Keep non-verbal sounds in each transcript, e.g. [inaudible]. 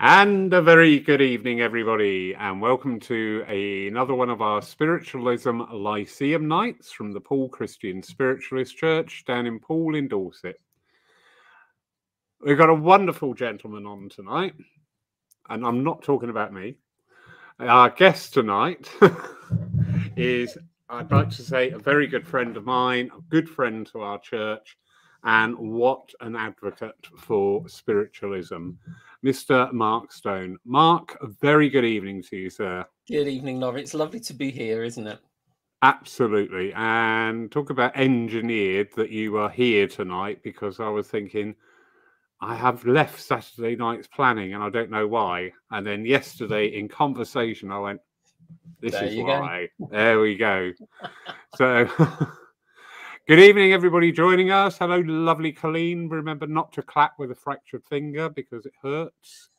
And a very good evening, everybody, and welcome to a, another one of our Spiritualism Lyceum nights from the Poole Christian Spiritualist Church down in Poole in Dorset. We've got a wonderful gentleman on tonight, and I'm not talking about me. Our guest tonight [laughs] is, I'd like to say, a very good friend of mine, a good friend to our church, and what an advocate for spiritualism. Mr. Mark Stone. Mark, a very good evening to you, sir. Good evening, Laurie. It's lovely to be here, isn't it? Absolutely. And talk about engineered that you are here tonight because I was thinking, I have left Saturday night's planning and I don't know why. And then yesterday in conversation, I went, This there is why. Go. There we go. so. [laughs] Good evening, everybody joining us. Hello, lovely Colleen. Remember not to clap with a fractured finger because it hurts.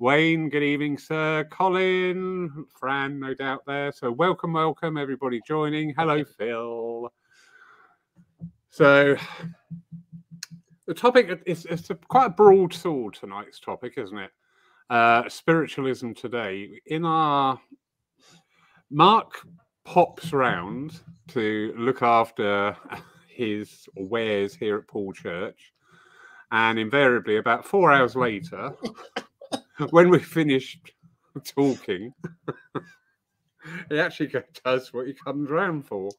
Wayne, good evening, sir. Colin, Fran, no doubt there. So, welcome, welcome, everybody joining. Hello, Phil. So, the topic is it's a, quite a broad sword tonight's topic, isn't it? Uh, spiritualism today. In our Mark pops round to look after [laughs] his wares here at Poole Church. And invariably, about four hours later, [laughs] when we finished [laughs] talking, he actually does what he comes round for.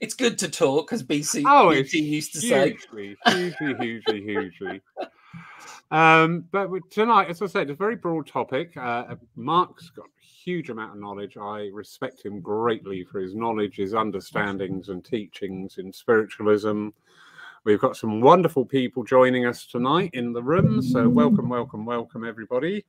it's good to talk, as BT oh, BT used to hugely, say. Hugely, hugely, hugely. Um, but tonight, as I said, it's a very broad topic. Uh, Mark's got huge amount of knowledge. I respect him greatly for his knowledge, his understandings, and teachings in spiritualism. We've got some wonderful people joining us tonight in the room. So, welcome, welcome, welcome, everybody.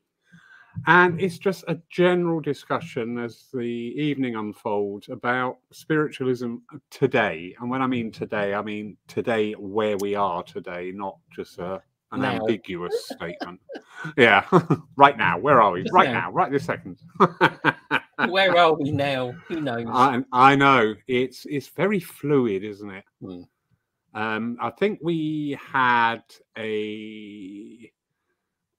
And it's just a general discussion as the evening unfolds about spiritualism today. And when I mean today, I mean today where we are today, not just a an now. ambiguous statement. Yeah, [laughs] right now. Where are we? Just right now. now. right this second. [laughs] where are we now? Who knows? I, I know it's it's very fluid, isn't it? Hmm. Um, I think we had a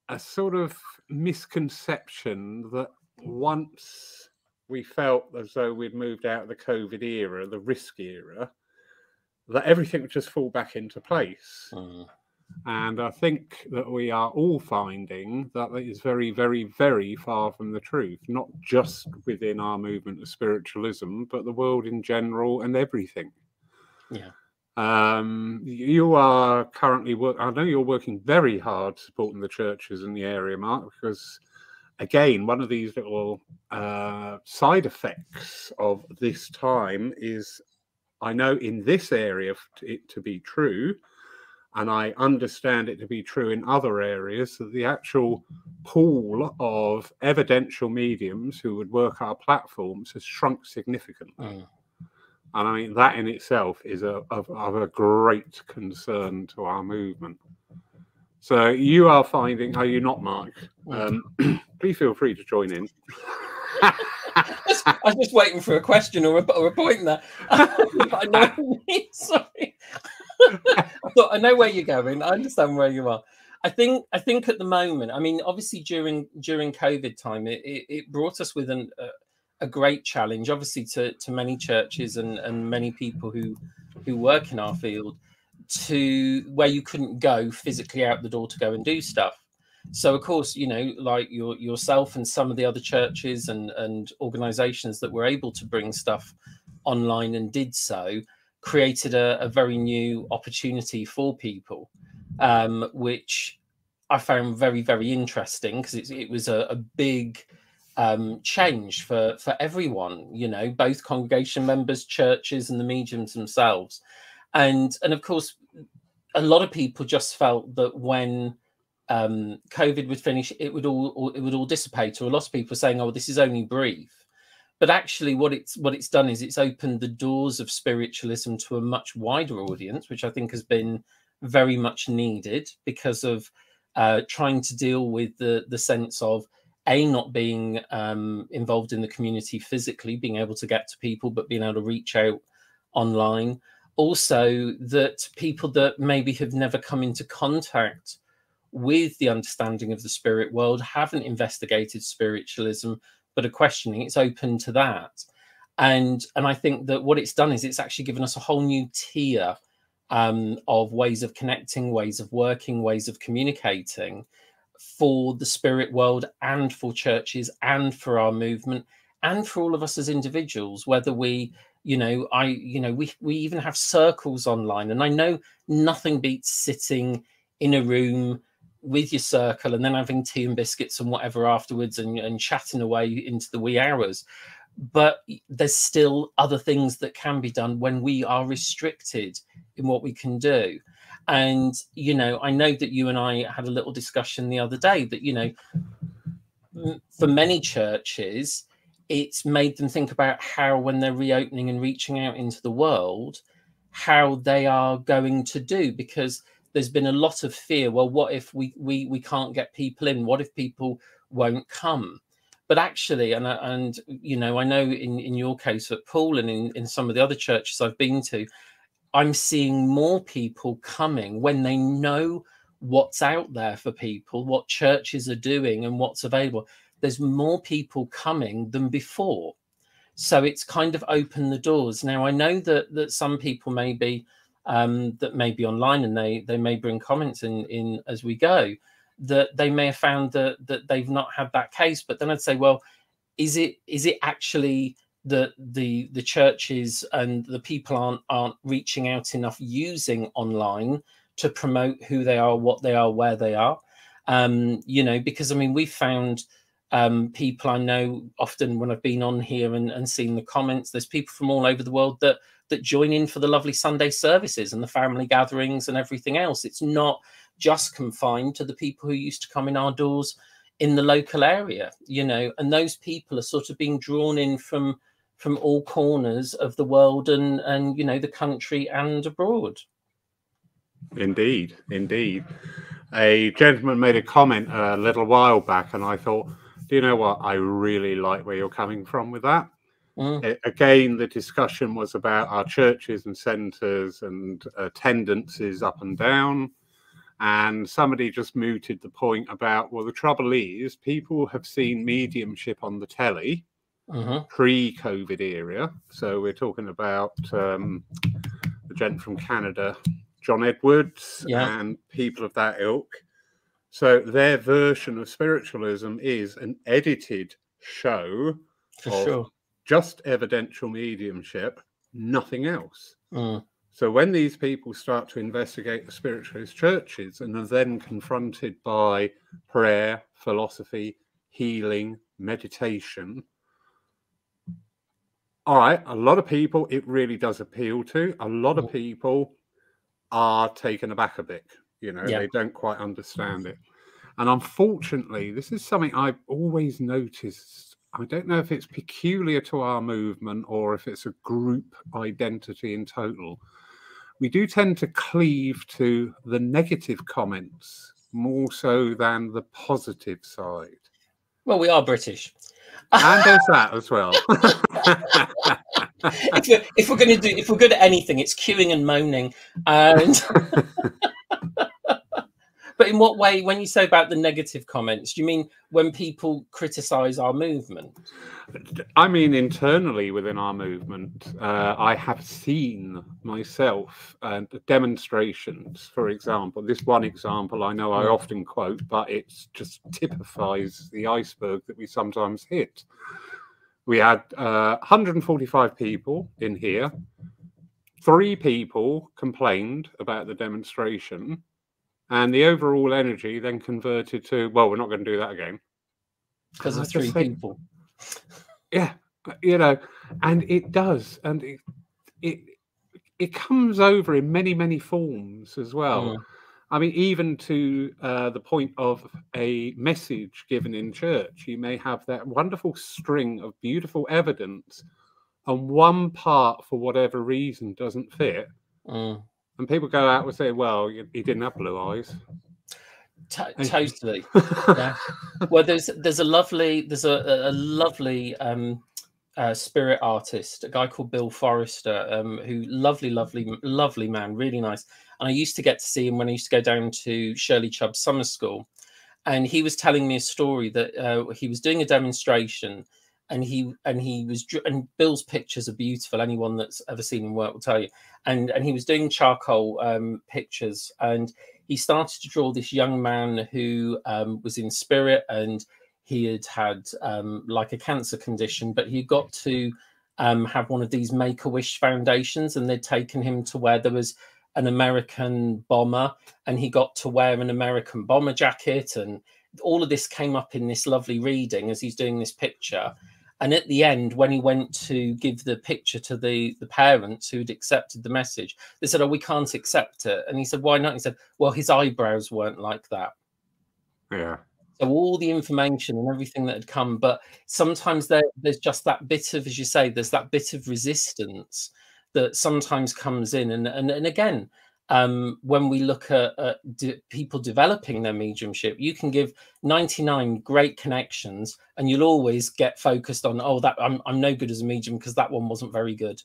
a sort of misconception that once we felt as though we'd moved out of the COVID era, the risk era, that everything would just fall back into place. Hmm. And I think that we are all finding that it is very, very, very far from the truth, not just within our movement of spiritualism, but the world in general and everything. Yeah. Um, you are currently work. I know you're working very hard supporting the churches in the area, Mark, because again, one of these little uh, side effects of this time is I know in this area it to be true and I understand it to be true in other areas, that the actual pool of evidential mediums who would work our platforms has shrunk significantly. Mm. And I mean, that in itself is a, of, of a great concern to our movement. So you are finding, are you not, Mark? Um, [clears throat] please feel free to join in. [laughs] I was just waiting for a question or a, or a point there. [laughs] I know. Sorry. I I know where you're going. I understand where you are. I think I think at the moment, I mean, obviously during during COVID time, it, it, it brought us with an, a, a, great challenge, obviously to, to many churches and, and many people who who work in our field, to where you couldn't go physically out the door to go and do stuff. So of course, you know, like your yourself and some of the other churches and and organisations that were able to bring stuff online and did so created a, a very new opportunity for people, um, which I found very, very interesting because it was a, a big um, change for for everyone. You know, both congregation members, churches, and the mediums themselves, and and of course, a lot of people just felt that when um, COVID would finish, it would all it would all dissipate. Or a lot of people saying, "Oh, this is only brief." But actually what it's what it's done is it's opened the doors of spiritualism to a much wider audience which i think has been very much needed because of uh, trying to deal with the the sense of a not being um, involved in the community physically being able to get to people but being able to reach out online. Also that people that maybe have never come into contact with the understanding of the spirit world, haven't investigated spiritualism, but are questioning. It's open to that. And, and I think that what it's done is it's actually given us a whole new tier um, of ways of connecting, ways of working, ways of communicating for the spirit world and for churches and for our movement and for all of us as individuals, whether we you know i you know we we even have circles online and i know nothing beats sitting in a room with your circle and then having tea and biscuits and whatever afterwards and, and chatting away into the wee hours. But there's still other things that can be done when we are restricted in what we can do. And you know i know that you and i had a little discussion the other day that you know for many churches it's made them think about how when they're reopening and reaching out into the world how they are going to do because there's been a lot of fear well what if we we we can't get people in? What if people won't come? But actually and and you know i know in in your case at Poole and in in some of the other churches i've been to i'm seeing more people coming when they know what's out there for people what churches are doing and what's available. There's more people coming than before. So it's kind of opened the doors. Now i know that that some people may be um, that may be online and they they may bring comments in in as we go that they may have found that that they've not had that case. But then i'd say well is it is it actually that the the churches and the people aren't aren't reaching out enough using online to promote who they are what they are where they are? Um you know because i mean we found um, people I know often when I've been on here and, and seen the comments, there's people from all over the world that that join in for the lovely Sunday services and the family gatherings and everything else. It's not just confined to the people who used to come in our doors in the local area, you know, and those people are sort of being drawn in from from all corners of the world and and you know the country and abroad. Indeed, indeed. A gentleman made a comment a little while back, and I thought, do you know what? I really like where you're coming from with that. Mm. Again, the discussion was about our churches and centres and attendances up and down. And somebody just mooted the point about, well, the trouble is, people have seen mediumship on the telly uh-huh. pre COVID era. So we're talking about um, the gent from Canada, John Edwards, yeah. and people of that ilk. So their version of spiritualism is an edited show For of sure just evidential mediumship, nothing else. Mm. So when these people start to investigate the spiritualist churches and are then confronted by prayer, philosophy, healing, meditation, all right, a lot of people it really does appeal to. A lot of mm. people are taken aback a bit. You know, yeah. they don't quite understand it. And unfortunately, this is something I've always noticed I don't know if it's peculiar to our movement or if it's a group identity in total. We do tend to cleave to the negative comments more so than the positive side. Well, we are British. and there's [laughs] that as well. if, we're, if we're going to do, if we're good at anything, it's queuing and moaning. And [laughs] But in what way, when you say about the negative comments, do you mean when people criticize our movement? I mean, internally within our movement, uh, I have seen myself uh, demonstrations, for example. This one example I know I hmm. often quote, but it just typifies the iceberg that we sometimes hit. We had uh, 145 people in here. Three people complained about the demonstration and the overall energy then converted to well we're not going to do that again because of three people yeah you know and it does and it it it comes over in many many forms as well mm. i mean even to uh, the point of a message given in church you may have that wonderful string of beautiful evidence and one part for whatever reason doesn't fit mm. And people go out and say, well, he didn't have blue eyes. T- totally. [laughs] yeah. Well, there's there's a lovely there's a, a lovely um, uh, spirit artist, a guy called Bill Forrester, um, who lovely, lovely, lovely man, really nice. And I used to get to see him when I used to go down to Shirley Chubb Summer School. And he was telling me a story that uh, he was doing a demonstration and he and he was and Bill's pictures are beautiful. Anyone that's ever seen him work will tell you. And and he was doing charcoal um, pictures, and he started to draw this young man who um, was in spirit, and he had had um, like a cancer condition, but he got to um, have one of these Make a Wish foundations, and they'd taken him to where there was an American bomber, and he got to wear an American bomber jacket, and all of this came up in this lovely reading as he's doing this picture. And at the end, when he went to give the picture to the, the parents who'd accepted the message, they said, Oh, we can't accept it. And he said, Why not? He said, Well, his eyebrows weren't like that. Yeah. So all the information and everything that had come, but sometimes there, there's just that bit of, as you say, there's that bit of resistance that sometimes comes in. And and, and again, um, when we look at, at de- people developing their mediumship, you can give 99 great connections, and you'll always get focused on, oh, that I'm, I'm no good as a medium because that one wasn't very good.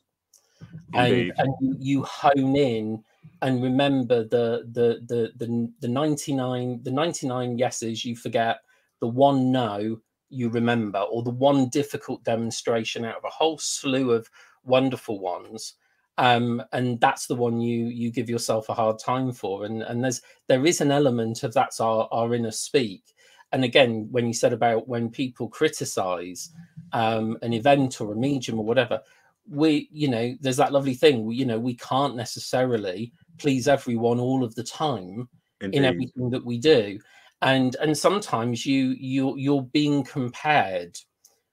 And, and you hone in and remember the, the the the the 99 the 99 yeses you forget the one no you remember or the one difficult demonstration out of a whole slew of wonderful ones um, and that's the one you you give yourself a hard time for and and there's there is an element of that's our our inner speak. And again when you said about when people criticize um, an event or a medium or whatever we you know there's that lovely thing we, you know we can't necessarily please everyone all of the time Indeed. in everything that we do. And and sometimes you you you're being compared.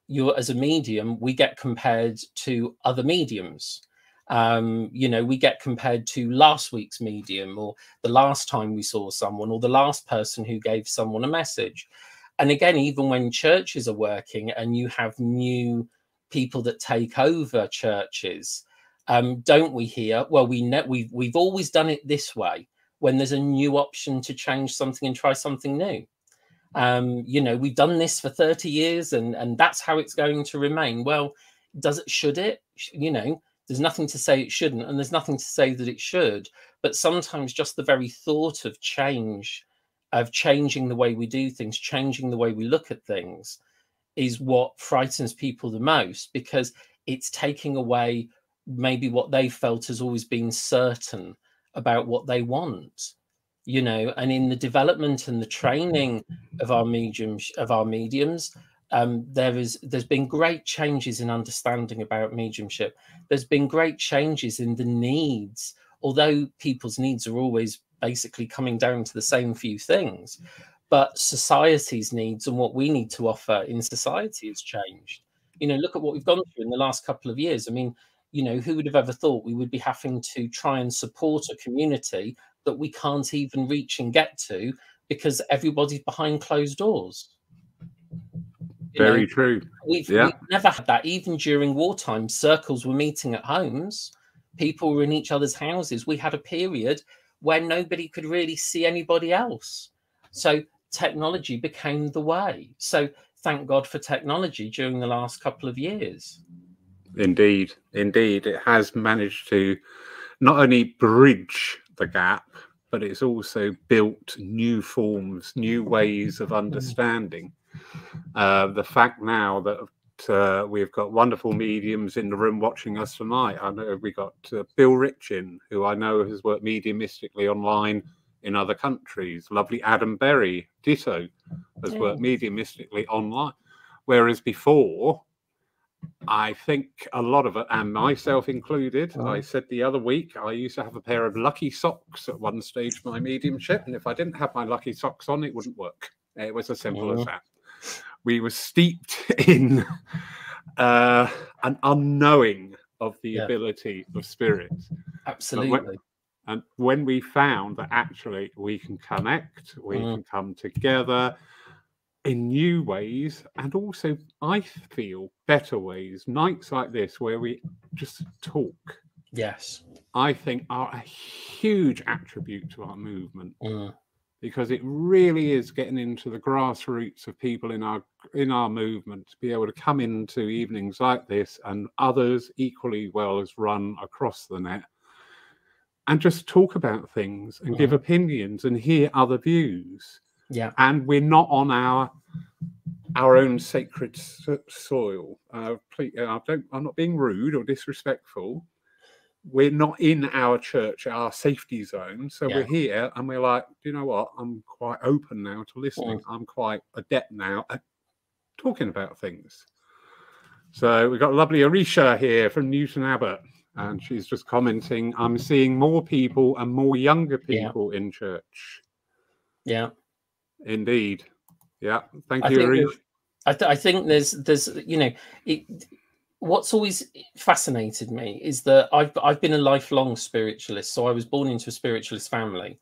You're as a medium we get compared to other mediums um, you know, we get compared to last week's medium or the last time we saw someone or the last person who gave someone a message. And again, even when churches are working and you have new people that take over churches, um, don't we hear? Well, we know we've we've always done it this way. When there's a new option to change something and try something new, um, you know, we've done this for 30 years, and and that's how it's going to remain. Well, does it? Should it? You know, there's nothing to say it shouldn't, and there's nothing to say that it should. But sometimes just the very thought of change, of changing the way we do things, changing the way we look at things, is what frightens people the most because it's taking away maybe what they felt has always been certain about what they want you know and in the development and the mm-hmm. training of our mediums of our mediums um, there is there's been great changes in understanding about mediumship. There's been great changes in the needs, although people's needs are always basically coming down to the same few things. But society's needs and what we need to offer in society has changed. You know, look at what we've gone through in the last couple of years. I mean, you know, who would have ever thought we would be having to try and support a community that we can't even reach and get to because everybody's behind closed doors? Very know, true. We've, yeah. we've never had that. Even during wartime, circles were meeting at homes. People were in each other's houses. We had a period where nobody could really see anybody else. So technology became the way. So thank God for technology during the last couple of years. Indeed, indeed, it has managed to not only bridge the gap, but it's also built new forms, new ways of mm. understanding. Uh, the fact now that uh, we've got wonderful mediums in the room watching us tonight. I know we got uh, Bill Richin, who I know has worked mediumistically online in other countries. Lovely Adam Berry, ditto, has worked mediumistically online. Whereas before, I think a lot of it, and myself included, I said the other week, I used to have a pair of lucky socks at one stage of my mediumship, and if I didn't have my lucky socks on, it wouldn't work. It was as simple as that we were steeped [laughs] in uh, an unknowing of the yeah. ability of spirits. Absolutely. When, and when we found that actually we can connect, we mm. can come together in new ways, and also I feel better ways, nights like this where we just talk. Yes. I think are a huge attribute to our movement. Mm because it really is getting into the grassroots of people in our in our movement to be able to come into evenings like this and others equally well as run across the net and just talk about things and give Mhm. opinions and hear other views. Yeah. And we're not on our our own sacred soil. Uh, please, I don't. I'm not being rude or disrespectful. We're not in our church, our safety zone. So Yeah. we're here, and we're like, "Do you know what? I'm quite open now to listening. Mm. I'm quite adept now at talking about things. So we've got lovely Arisha here from Newton Abbot, and she's just commenting, I'm seeing more people and more younger Yeah. people in church. Yeah. Indeed. Yeah. Thank I you, Arisha. I, th- I think there's there's you know it, what's always fascinated me is that I've I've been a lifelong spiritualist. So I was born into a spiritualist family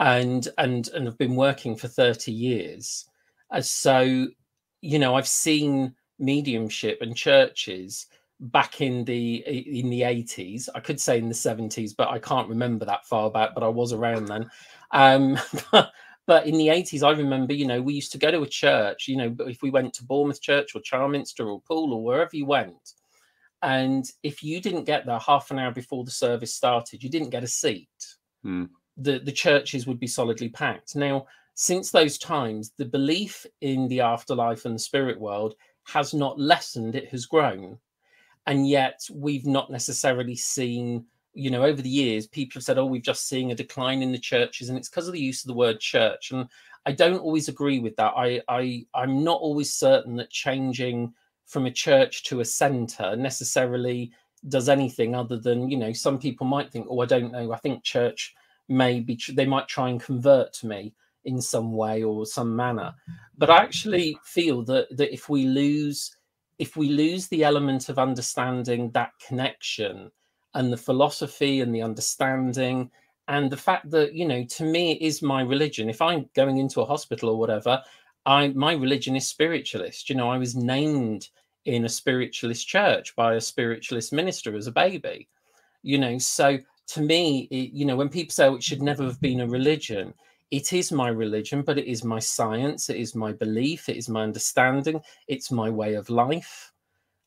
and and and have been working for 30 years. Uh, so you know I've seen mediumship and churches back in the in the 80s I could say in the 70s but I can't remember that far back but I was around then. Um [laughs] but in the 80s i remember you know we used to go to a church you know but if we went to bournemouth church or charminster or poole or wherever you went and if you didn't get there half an hour before the service started you didn't get a seat. Hmm. the the churches would be solidly packed. Now since those times the belief in the afterlife and the spirit world has not lessened it has grown. And yet we've not necessarily seen you know over the years people have said oh we've just seen a decline in the churches and it's because of the use of the word church and i don't always agree with that. I i i'm not always certain that changing from a church to a center necessarily does anything other than you know some people might think oh i don't know i think church may be they might try and convert me in some way or some manner. But i actually feel that that if we lose if we lose the element of understanding that connection and the philosophy and the understanding and the fact that you know to me it is my religion. If i'm going into a hospital or whatever i my religion is spiritualist. You know i was named in a spiritualist church by a spiritualist minister as a baby you know. So to me it, you know when people say oh, it should never have been a religion it is my religion but it is my science it is my belief it is my understanding it's my way of life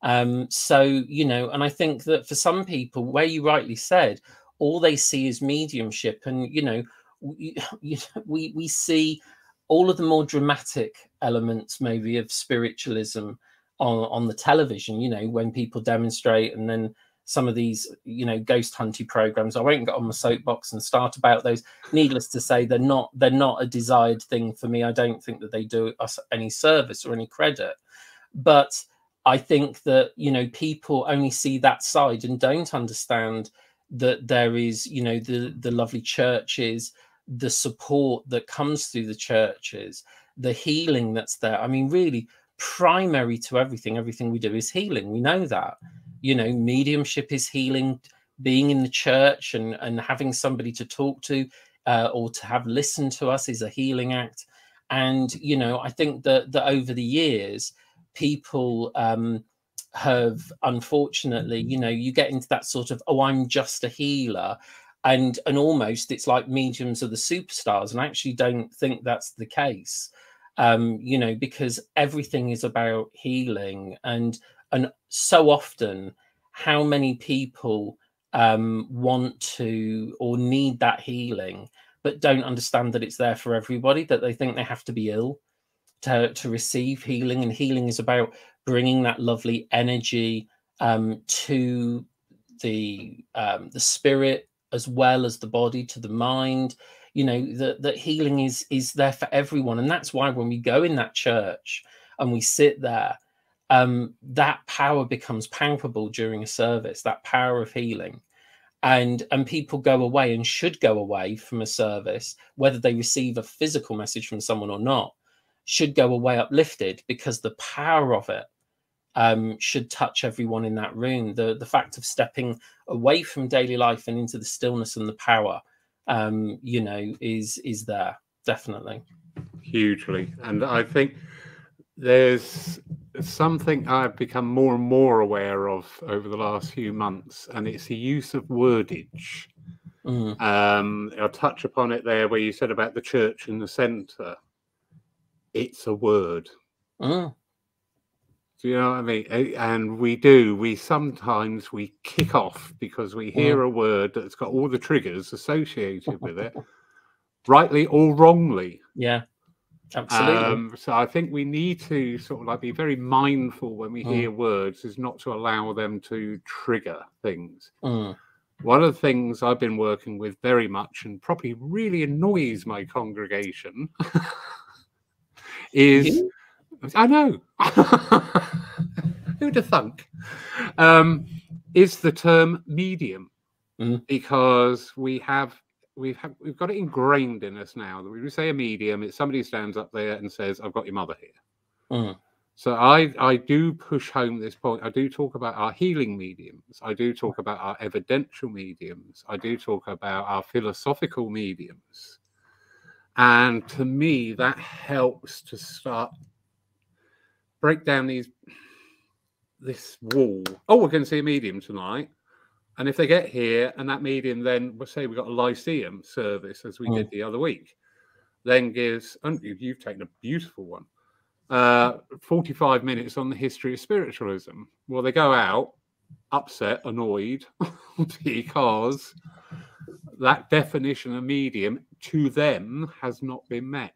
um so you know and i think that for some people where you rightly said all they see is mediumship and you know we, [laughs] we we see all of the more dramatic elements maybe of spiritualism on on the television you know when people demonstrate and then some of these you know ghost hunting programs. I won't get on my soapbox and start about those. Needless to say they're not they're not a desired thing for me. I don't think that they do us any service or any credit. But i think that you know people only see that side and don't understand that there is you know the the lovely churches the support that comes through the churches the healing that's there. I mean really primary to everything everything we do is healing. We know that. You know mediumship is healing being in the church and and having somebody to talk to uh, or to have listened to us is a healing act. And you know i think that that over the years people um have unfortunately you know you get into that sort of oh i'm just a healer and and almost it's like mediums are the superstars and i actually don't think that's the case. Um you know because everything is about healing and and so often how many people um want to or need that healing but don't understand that it's there for everybody that they think they have to be ill to to receive healing and healing is about bringing that lovely energy um to the um the spirit as well as the body to the mind. You know that that healing is is there for everyone and that's why when we go in that church and we sit there um that power becomes palpable during a service that power of healing. And and people go away and should go away from a service whether they receive a physical message from someone or not should go away uplifted because the power of it um, should touch everyone in that room. The the fact of stepping away from daily life and into the stillness and the power, um, you know, is is there definitely. hugely. And I think there's something I've become more and more aware of over the last few months, and it's the use of wordage. Mm, Um, I'll touch upon it there where you said about the church in the centre. It's a word. mm, Do you know what I mean? And we do. We sometimes we kick off because we hear a word that's got all the triggers associated with it, rightly or wrongly. Yeah, absolutely. Um, so I think we need to sort of like be very mindful when we Mm. hear words, is not to allow them to trigger things. Mm. One of the things I've been working with very much and probably really annoys my congregation [laughs] is You? I know. [laughs] Who'd have thunk? Um, is the term medium Mm. because we have we've have, we've got it ingrained in us now that when we say a medium, it's somebody stands up there and says, "I've got your mother here." Mm. So I I do push home this point. I do talk about our healing mediums. I do talk about our evidential mediums. I do talk about our philosophical mediums. And to me, that helps to start break down these this wall. Oh, we're going to see a medium tonight. And if they get here and that medium then we'll say we've got a lyceum service as we Mm. did the other week, then gives and you- you've taken a beautiful one. Uh 45 minutes on the history of spiritualism. Well, they go out upset, annoyed [laughs] because that definition of medium to them has not been met.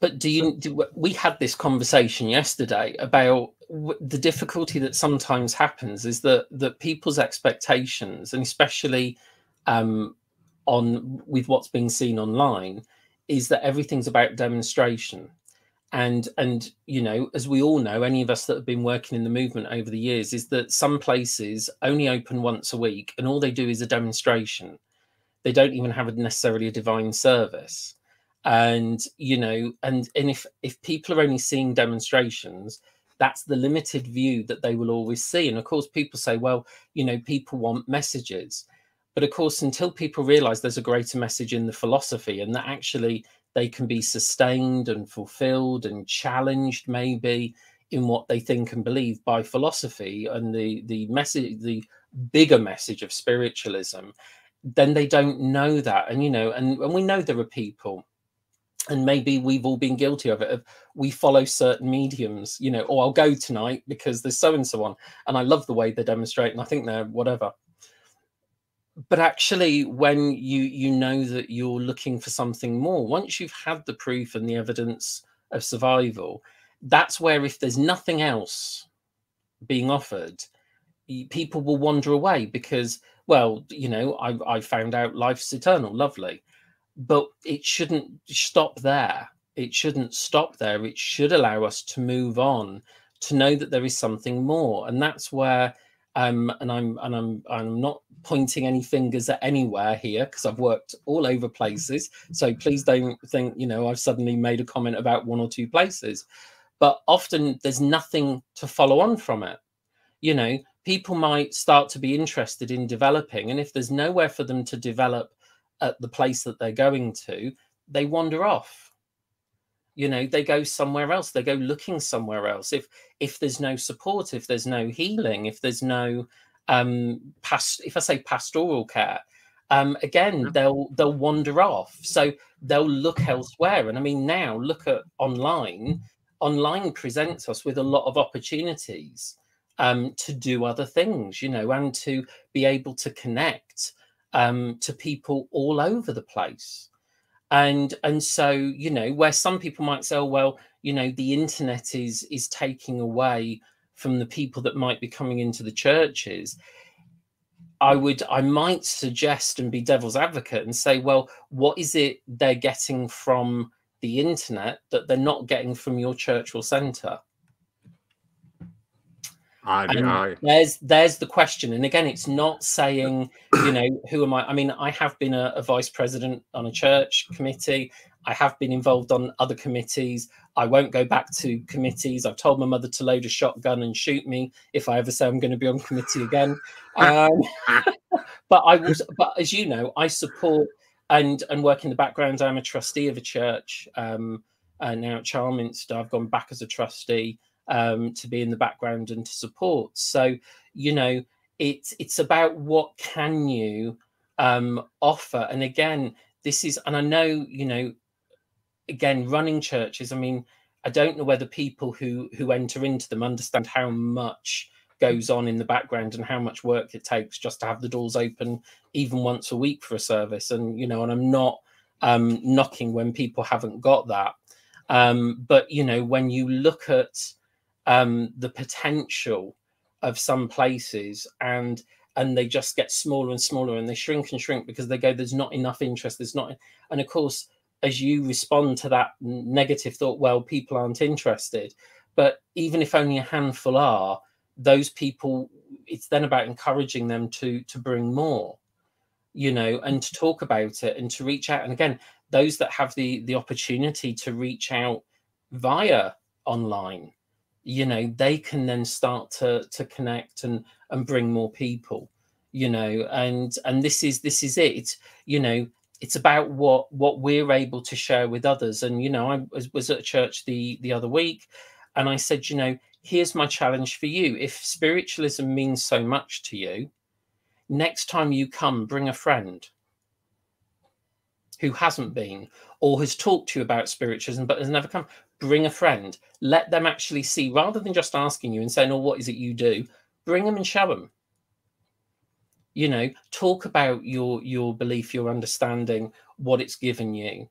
But do you? Do, we had this conversation yesterday about w- the difficulty that sometimes happens is that that people's expectations, and especially um, on with what's being seen online, is that everything's about demonstration. And and you know, as we all know, any of us that have been working in the movement over the years, is that some places only open once a week, and all they do is a demonstration. They don't even have necessarily a divine service. And you know and and if if people are only seeing demonstrations that's the limited view that they will always see. And of course people say well you know people want messages. But of course until people realize there's a greater message in the philosophy and that actually they can be sustained and fulfilled and challenged maybe in what they think and believe by philosophy and the the message the bigger message of spiritualism then they don't know that. And you know and, and we know there are people and maybe we've all been guilty of it of we follow certain mediums you know or i'll go tonight because there's so and so on and i love the way they demonstrate and i think they're whatever. But actually when you you know that you're looking for something more once you've had the proof and the evidence of survival that's where if there's nothing else being offered people will wander away because well you know i i found out life's eternal lovely. But it shouldn't stop there. It shouldn't stop there. It should allow us to move on to know that there is something more. And that's where um and i'm and i'm i'm not pointing any fingers at anywhere here because i've worked all over places. So please don't think you know i've suddenly made a comment about one or two places. But often there's nothing to follow on from it. You know people might start to be interested in developing and if there's nowhere for them to develop at the place that they're going to they wander off. You know they go somewhere else they go looking somewhere else. If if there's no support if there's no healing if there's no um past if i say pastoral care um again they'll they'll wander off. So they'll look elsewhere. And i mean now look at online. Online presents us with a lot of opportunities um to do other things you know and to be able to connect um to people all over the place. And and so you know where some people might say oh well you know the internet is is taking away from the people that might be coming into the churches i would i might suggest and be devil's advocate and say well what is it they're getting from the internet that they're not getting from your church or center I, I there's there's the question. And again it's not saying you know who am i i mean i have been a, a vice president on a church committee. I have been involved on other committees. I won't go back to committees. I've told my mother to load a shotgun and shoot me if i ever say i'm going to be on committee again. [laughs] Um, but i was but as you know i support and and work in the background. I'm a trustee of a church um uh, now at charminster i've gone back as a trustee um, to be in the background and to support. So, you know, it's it's about what can you um, offer. And again, this is, and I know, you know, again, running churches. I mean, I don't know whether people who who enter into them understand how much goes on in the background and how much work it takes just to have the doors open even once a week for a service. And you know, and I'm not um, knocking when people haven't got that. Um, but you know, when you look at um, the potential of some places and and they just get smaller and smaller and they shrink and shrink because they go there's not enough interest there's not and of course as you respond to that negative thought well people aren't interested. But even if only a handful are those people it's then about encouraging them to to bring more you know and to talk about it and to reach out. And again those that have the the opportunity to reach out via online you know they can then start to to connect and and bring more people you know and and this is this is it. You know it's about what what we're able to share with others. And you know i was, was at church the the other week and i said you know here's my challenge for you. If spiritualism means so much to you next time you come bring a friend who hasn't been or has talked to you about spiritualism but has never come bring a friend. Let them actually see rather than just asking you and saying oh what is it you do? Bring them and show them you know talk about your your belief your understanding what it's given you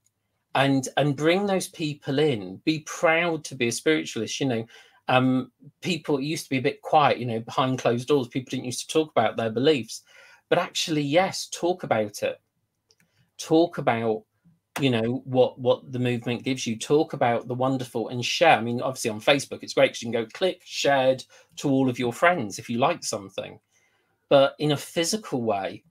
and and bring those people in. Be proud to be a spiritualist you know. Um people used to be a bit quiet you know behind closed doors people didn't used to talk about their beliefs. But actually yes talk about it. Talk about you know what what the movement gives you. Talk about the wonderful and share. I mean obviously on facebook it's great because you can go click shared to all of your friends if you like something. But in a physical way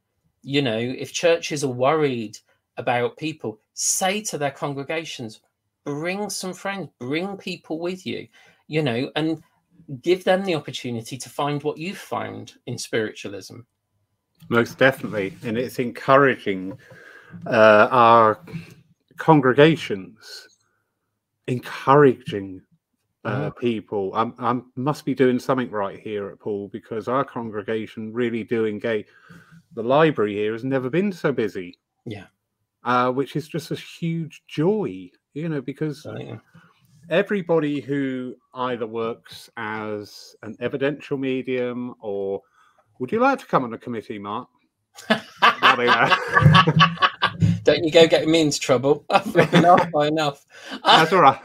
you know if churches are worried about people say to their congregations bring some friends bring people with you you know and give them the opportunity to find what you've found in spiritualism. Most definitely. And it's encouraging uh, our congregations encouraging uh, mm-hmm. people. I I must be doing something right here at Poole because our congregation really do engage. The library here has never been so busy. Yeah. Uh, which is just a huge joy, you know, because oh, yeah. everybody who either works as an evidential medium or would you like to come on a committee, Mark? [laughs] [laughs] Don't you go getting me into trouble. [laughs] enough, [laughs] enough. That's all right.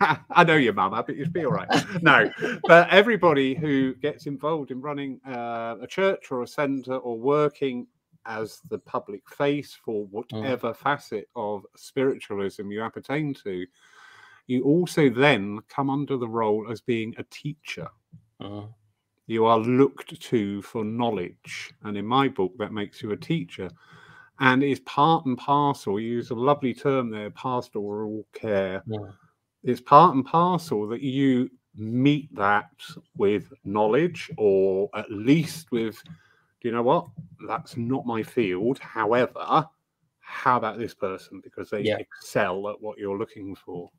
[laughs] I know your mama, but you'd be all right. No, but everybody who gets involved in running uh, a church or a centre or working as the public face for mm. whatever mm. facet of spiritualism you appertain to, you also then come under the role as being a teacher. Mm. You are looked to for knowledge. And in my book, that makes you a teacher and it's part and parcel. You use a lovely term there, pastoral care. Yeah. It's part and parcel that you meet that with knowledge, or at least with, do you know what? That's not my field. However, how about this person because they yeah. excel at what you're looking for.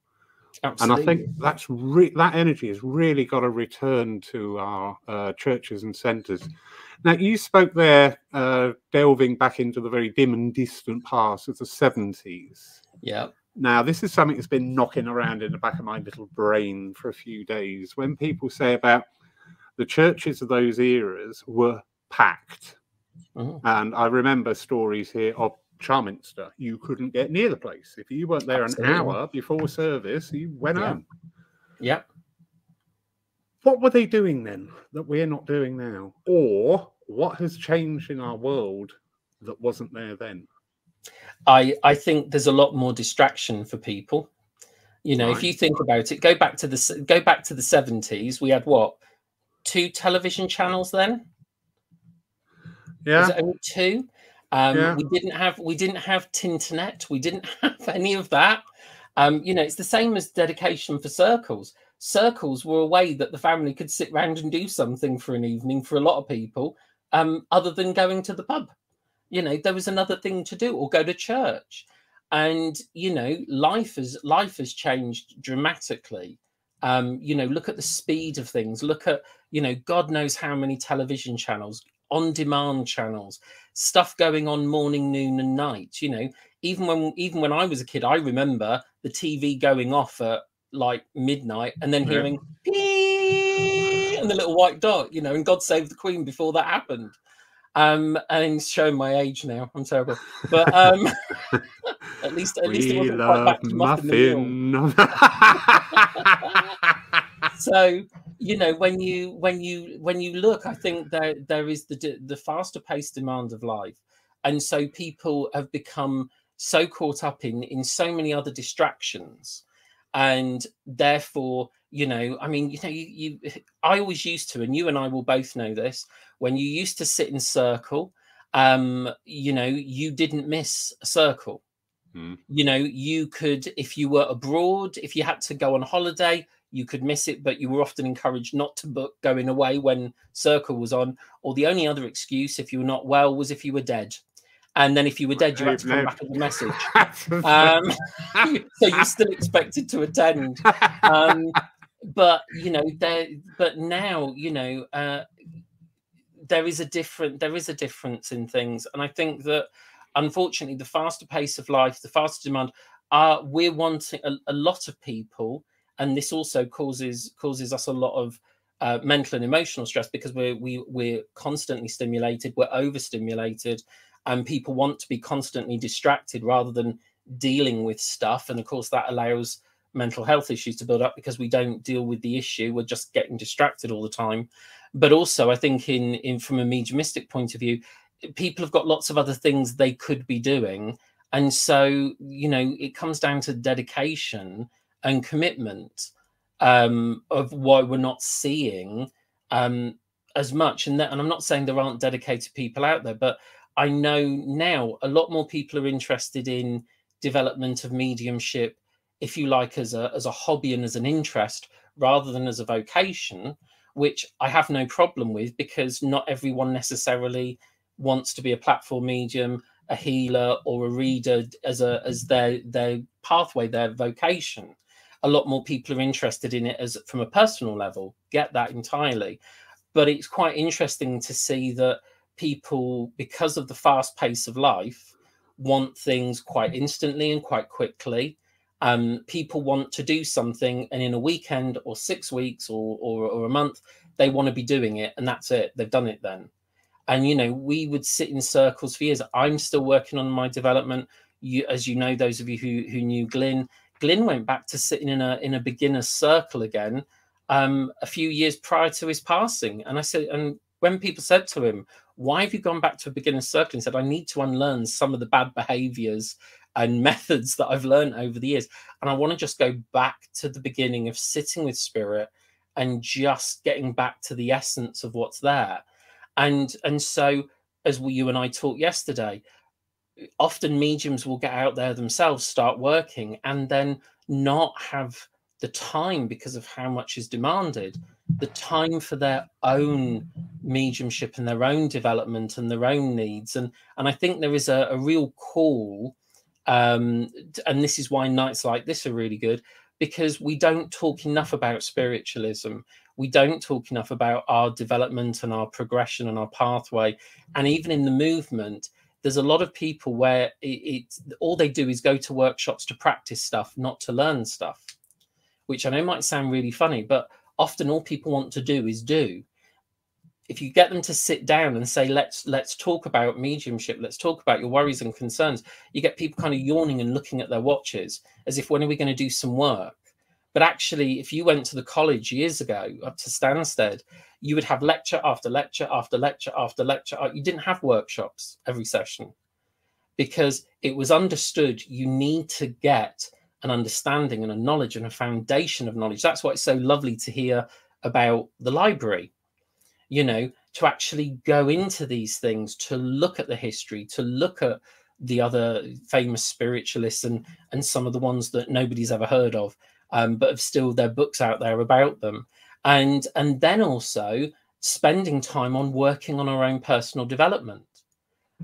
Absolutely. And I think that's re- that energy has really got to return to our uh, churches and centres. Now, you spoke there, uh, delving back into the very dim and distant past of the 70s. Yeah. Now, this is something that's been knocking around in the back of my little brain for a few days. When people say about the churches of those eras were packed. Mm-hmm. And I remember stories here of Charminster. You couldn't get near the place. If you weren't there Absolutely. an hour before service, you went yeah. home. Yeah. What were they doing then that we're not doing now? Or what has changed in our world that wasn't there then? I I think there's a lot more distraction for people. You know, right. if you think about it, go back to the go back to the 70s. We had what two television channels then? Yeah, only two. Um, yeah. We didn't have we didn't have Tinternet. We didn't [laughs] have any of that. Um, you know, it's the same as dedication for circles. Circles were a way that the family could sit round and do something for an evening for a lot of people, um, other than going to the pub. You know, there was another thing to do or go to church. And you know, life has life has changed dramatically. Um, you know, look at the speed of things. Look at you know, God knows how many television channels, on-demand channels, stuff going on morning, noon, and night. You know, even when even when I was a kid, I remember the TV going off at like midnight and then hearing yeah. And the little white dot, you know, and God save the Queen before that happened. Um, and showing my age now. I'm terrible, but um, [laughs] at least at least it wasn't quite back to muffin. [laughs] so you know when you when you when you look, I think there there is the the faster paced demand of life, and so people have become so caught up in in so many other distractions and therefore you know i mean you know you, you [sighs] i always used to and you and i will both know this when you used to sit in circle um you know you didn't miss a circle mm. you know you could if you were abroad if you had to go on holiday you could miss it but you were often encouraged not to book going away when circle was on or the only other excuse if you were not well was if you were dead and then if you were dead, you had to come back with a message. [laughs] um, [laughs] so you're [laughs] still expected to attend. Um, but you know, there. But now, you know, uh, there is a different. There is a difference in things, and I think that unfortunately, the faster pace of life, the faster demand, are uh, we're wanting a, a lot of people, and this also causes causes us a lot of uh, mental and emotional stress because we're we, we're constantly stimulated, we're overstimulated, and people want to be constantly distracted rather than dealing with stuff and of course that allows mental health issues to build up because we don't deal with the issue. We're just getting distracted all the time. But also i think in in from a mediumistic point of view people have got lots of other things they could be doing. And so you know it comes down to dedication and commitment um, of why we're not seeing um, as much. And that and i'm not saying there aren't dedicated people out there but I know now a lot more people are interested in development of mediumship, if you like, as a as a hobby and as an interest rather than as a vocation, which I have no problem with because not everyone necessarily wants to be a platform medium, a healer, or a reader as a as their their pathway, their vocation. A lot more people are interested in it as from a personal level. Get that entirely, but it's quite interesting to see that people, because of the fast pace of life, want things quite instantly and quite quickly. Um, people want to do something, and in a weekend or six weeks or, or, or a month, they want to be doing it, and that's it. They've done it then. And you know, we would sit in circles for years. I'm still working on my development. You, as you know, those of you who who knew Glyn, Glyn went back to sitting in a in a circle again um, a few years prior to his passing. And I said, and when people said to him, why have you gone back to a beginner's circle and said, I need to unlearn some of the bad behaviors and [laughs] methods that I've learned over the years. And I want to just go back to the beginning of sitting with spirit and just getting back to the essence of what's there. And and so as we, you and I talked yesterday, often mediums will get out there themselves, start working, and then not have the time because of how much is demanded the time for their own mediumship and their own development and their own needs and and i think there is a, a real call um and this is why nights like this are really good because we don't talk enough about spiritualism. We don't talk enough about our development and our progression and our pathway. And even in the movement there's a lot of people where it, it all they do is go to workshops to practice stuff not to learn stuff which i know might sound really funny but often all people want to do is do if you get them to sit down and say let's let's talk about mediumship let's talk about your worries and concerns you get people kind of yawning and looking at their watches as if when are we going to do some work? But actually if you went to the college years ago up to stansted you would have lecture after lecture after lecture after lecture. Uh, you didn't have workshops every session because it was understood you need to get an understanding and a knowledge and a foundation of knowledge. That's why it's so lovely to hear about the library, you know, to actually go into these things, to look at the history, to look at the other famous spiritualists and, and some of the ones that nobody's ever heard of, um, but have still their books out there about them. And, and then also spending time on working on our own personal development.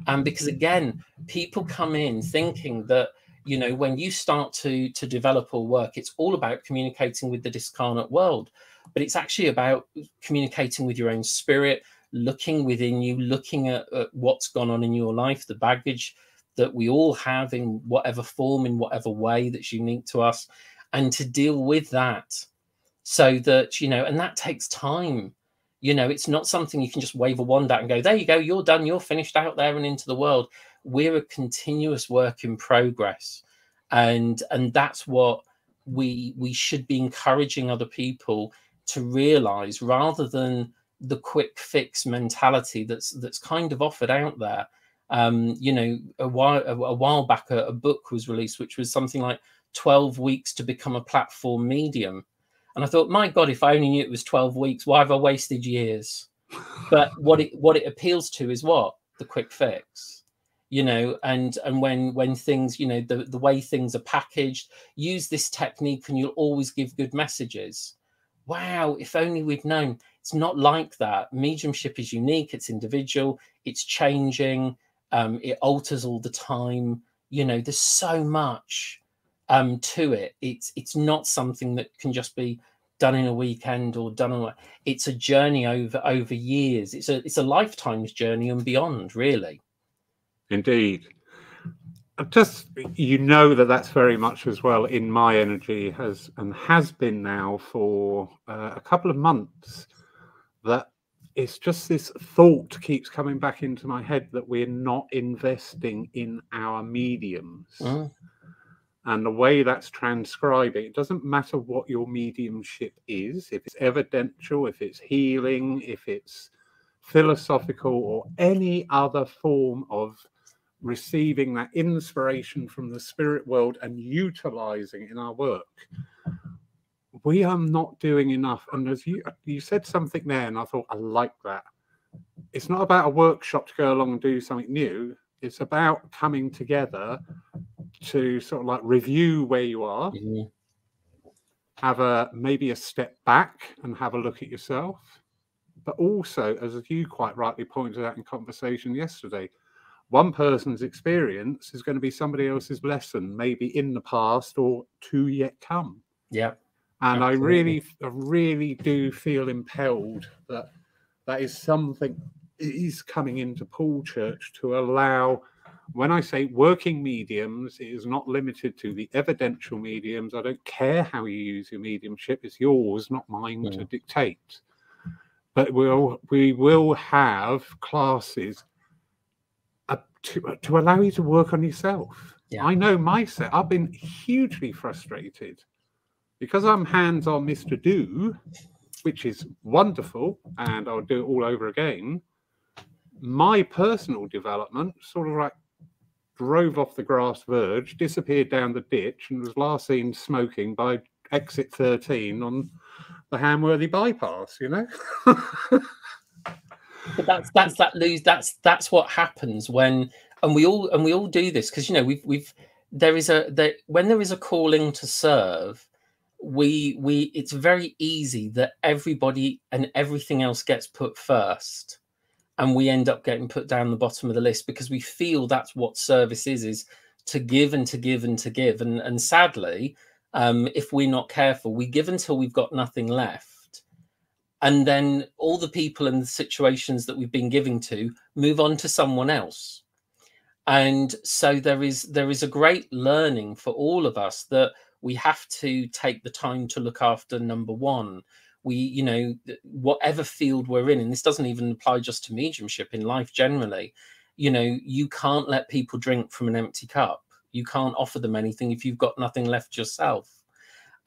And because again, people come in thinking that you know when you start to to develop or work it's all about communicating with the discarnate world but it's actually about communicating with your own spirit looking within you looking at, at what's gone on in your life the baggage that we all have in whatever form in whatever way that's unique to us and to deal with that so that you know and that takes time. You know it's not something you can just wave a wand at and go there you go you're done you're finished out there and into the world. We're a continuous work in progress and and that's what we we should be encouraging other people to realize rather than the quick fix mentality that's that's kind of offered out there. Um, you know a while a, a while back a, a, book was released which was something like 12 weeks to become a platform medium. And i thought my god if i only knew it was 12 weeks why have i wasted years? But what it what it appeals to is what? The quick fix you know and and when when things you know the the way things are packaged use this technique and you'll always give good messages wow if only we'd known. It's not like that. Mediumship is unique. It's individual. It's changing. Um, it alters all the time. You know there's so much um, to it. It's it's not something that can just be done in a weekend or done on it's a journey over over years. It's a it's a lifetime's journey and beyond really. Indeed. Just you know that that's very much as well in my energy has and has been now for uh, a couple of months that it's just this thought keeps coming back into my head that we're not investing in our mediums. Mm. And the way that's transcribing, it doesn't matter what your mediumship is, if it's evidential, if it's healing, if it's philosophical, or any other form of receiving that inspiration from the spirit world and utilizing it in our work. We are not doing enough. And as you you said something there and i thought i like that. It's not about a workshop to go along and do something new. It's about coming together to sort of like review where you are mm-hmm. have a maybe a step back and have a look at yourself. But also as you quite rightly pointed out in conversation yesterday one person's experience is going to be somebody else's lesson, maybe in the past or to yet come. Yeah. And absolutely. I really, I really do feel impelled that that is something is coming into Poole Church to allow. When I say working mediums, it is not limited to the evidential mediums. I don't care how you use your mediumship; it's yours, not mine to mm. dictate. But we'll we will have classes to to allow you to work on yourself. Yeah. I know myself. I've been hugely frustrated because I'm hands on Mr. Do, which is wonderful, and I'll do it all over again. My personal development sort of like drove off the grass verge, disappeared down the ditch, and was last seen smoking by exit 13 on the Hamworthy bypass, you know? [laughs] but that's that's that lose that's that's what happens when and we all and we all do this because you know we've we've there is a that when there is a calling to serve we we it's very easy that everybody and everything else gets put first and we end up getting put down the bottom of the list because we feel that's what service is is to give and to give and to give. And and sadly um if we're not careful we give until we've got nothing left and then all the people and the situations that we've been giving to move on to someone else. And so there is there is a great learning for all of us that we have to take the time to look after number one. We you know whatever field we're in and this doesn't even apply just to mediumship in life generally you know you can't let people drink from an empty cup. You can't offer them anything if you've got nothing left yourself.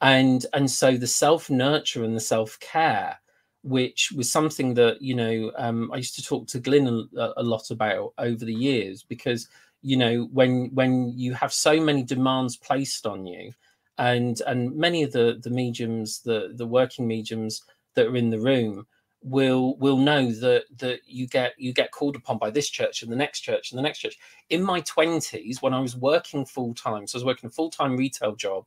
And and so the self nurture and the self care which was something that you know um, I used to talk to Glyn a, a, lot about over the years because you know when when you have so many demands placed on you and and many of the the mediums the the working mediums that are in the room will will know that that you get you get called upon by this church and the next church and the next church. In my 20s when i was working full time so i was working a full-time retail job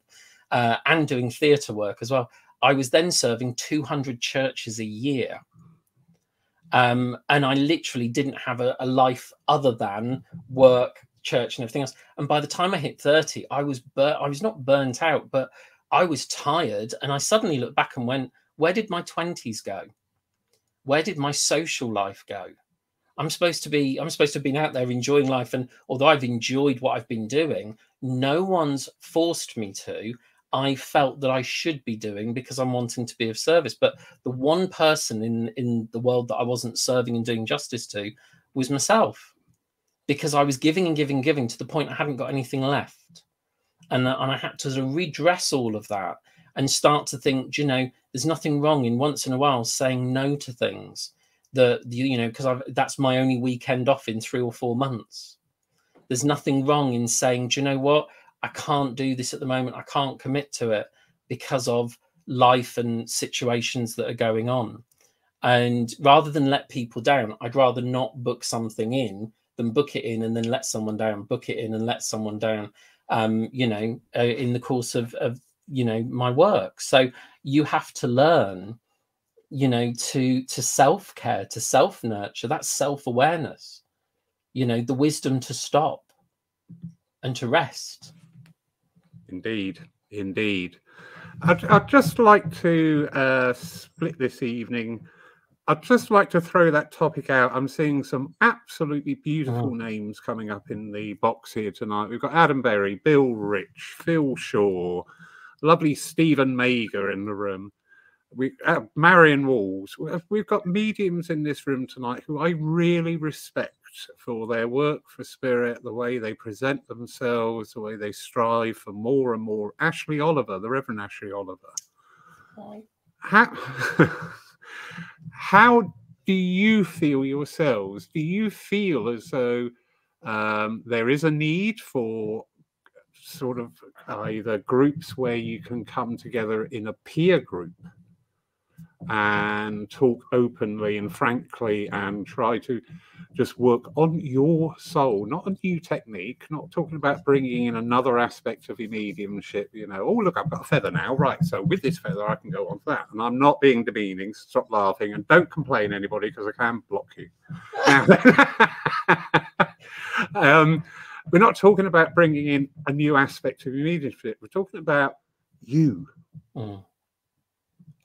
uh, and doing theatre work as well I was then serving 200 churches a year. Um, and I literally didn't have a, a, life other than work, church, and everything else. And by the time I hit 30, I was bur- I was not burnt out, but I was tired. And I suddenly looked back and went, where did my 20s go? Where did my social life go? I'm supposed to be I'm supposed to have been out there enjoying life. And although I've enjoyed what I've been doing, no one's forced me to. I felt that I should be doing because I'm wanting to be of service. But the one person in in the world that I wasn't serving and doing justice to was myself, because I was giving and giving and giving to the point I hadn't got anything left, and uh, and I had to sort of redress all of that and start to think, you know, there's nothing wrong in once in a while saying no to things that you know because that's my only weekend off in three or four months. There's nothing wrong in saying do you know what i can't do this at the moment. I can't commit to it because of life and situations that are going on. And rather than let people down i'd rather not book something in than book it in and then let someone down book it in and let someone down um you know uh, in the course of of you know my work. So you have to learn you know to to self care to self nurture that's self awareness you know the wisdom to stop and to rest indeed indeed. I'd, I'd just like to uh, split this evening. I'd just like to throw that topic out. I'm seeing some absolutely beautiful oh. names coming up in the box here tonight. We've got adam berry bill rich phil shaw lovely stephen mager in the room. We uh, Marion Walls. We've got mediums in this room tonight who I really respect for their work for spirit, the way they present themselves, the way they strive for more and more. Ashley Oliver, the Reverend Ashley Oliver. Hi. How [laughs] how do you feel yourselves? Do you feel as though um, there is a need for sort of either groups where you can come together in a peer group and talk openly and frankly and try to just work on your soul, not a new technique, not talking about bringing in another aspect of your mediumship. You know, oh, look, I've got a feather now. Right. So with this feather, I can go on to that. And I'm not being demeaning. Stop laughing and don't complain, anybody, because I can block you. [laughs] um, we're not talking about bringing in a new aspect of your mediumship. We're talking about you. Mm.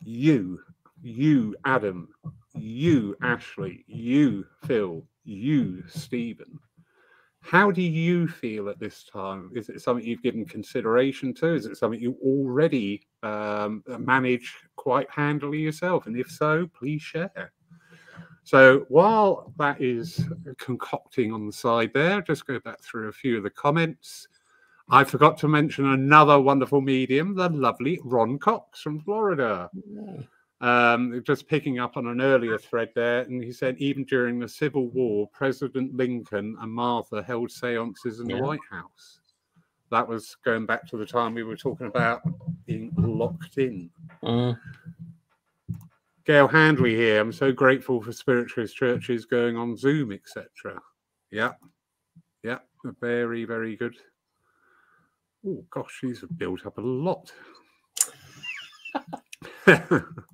You you, Adam, you, Ashley, you, Phil, you, Stephen. How do you feel at this time? Is it something you've given consideration to? Is it something you already um, manage quite handily yourself? And if so, please share. So while that is concocting on the side there, just go back through a few of the comments. I forgot to mention another wonderful medium, the lovely Ron Cox from Florida. Yeah. Um, just picking up on an earlier thread there, and he said even during the Civil War, President Lincoln and Martha held seances in yeah. the White House. That was going back to the time we were talking about being locked in. Mm. Gail Handley here. I'm so grateful for spiritualist churches going on Zoom, etc. Yeah, yeah, very, very good. Oh gosh, these have built up a lot. [laughs] [laughs]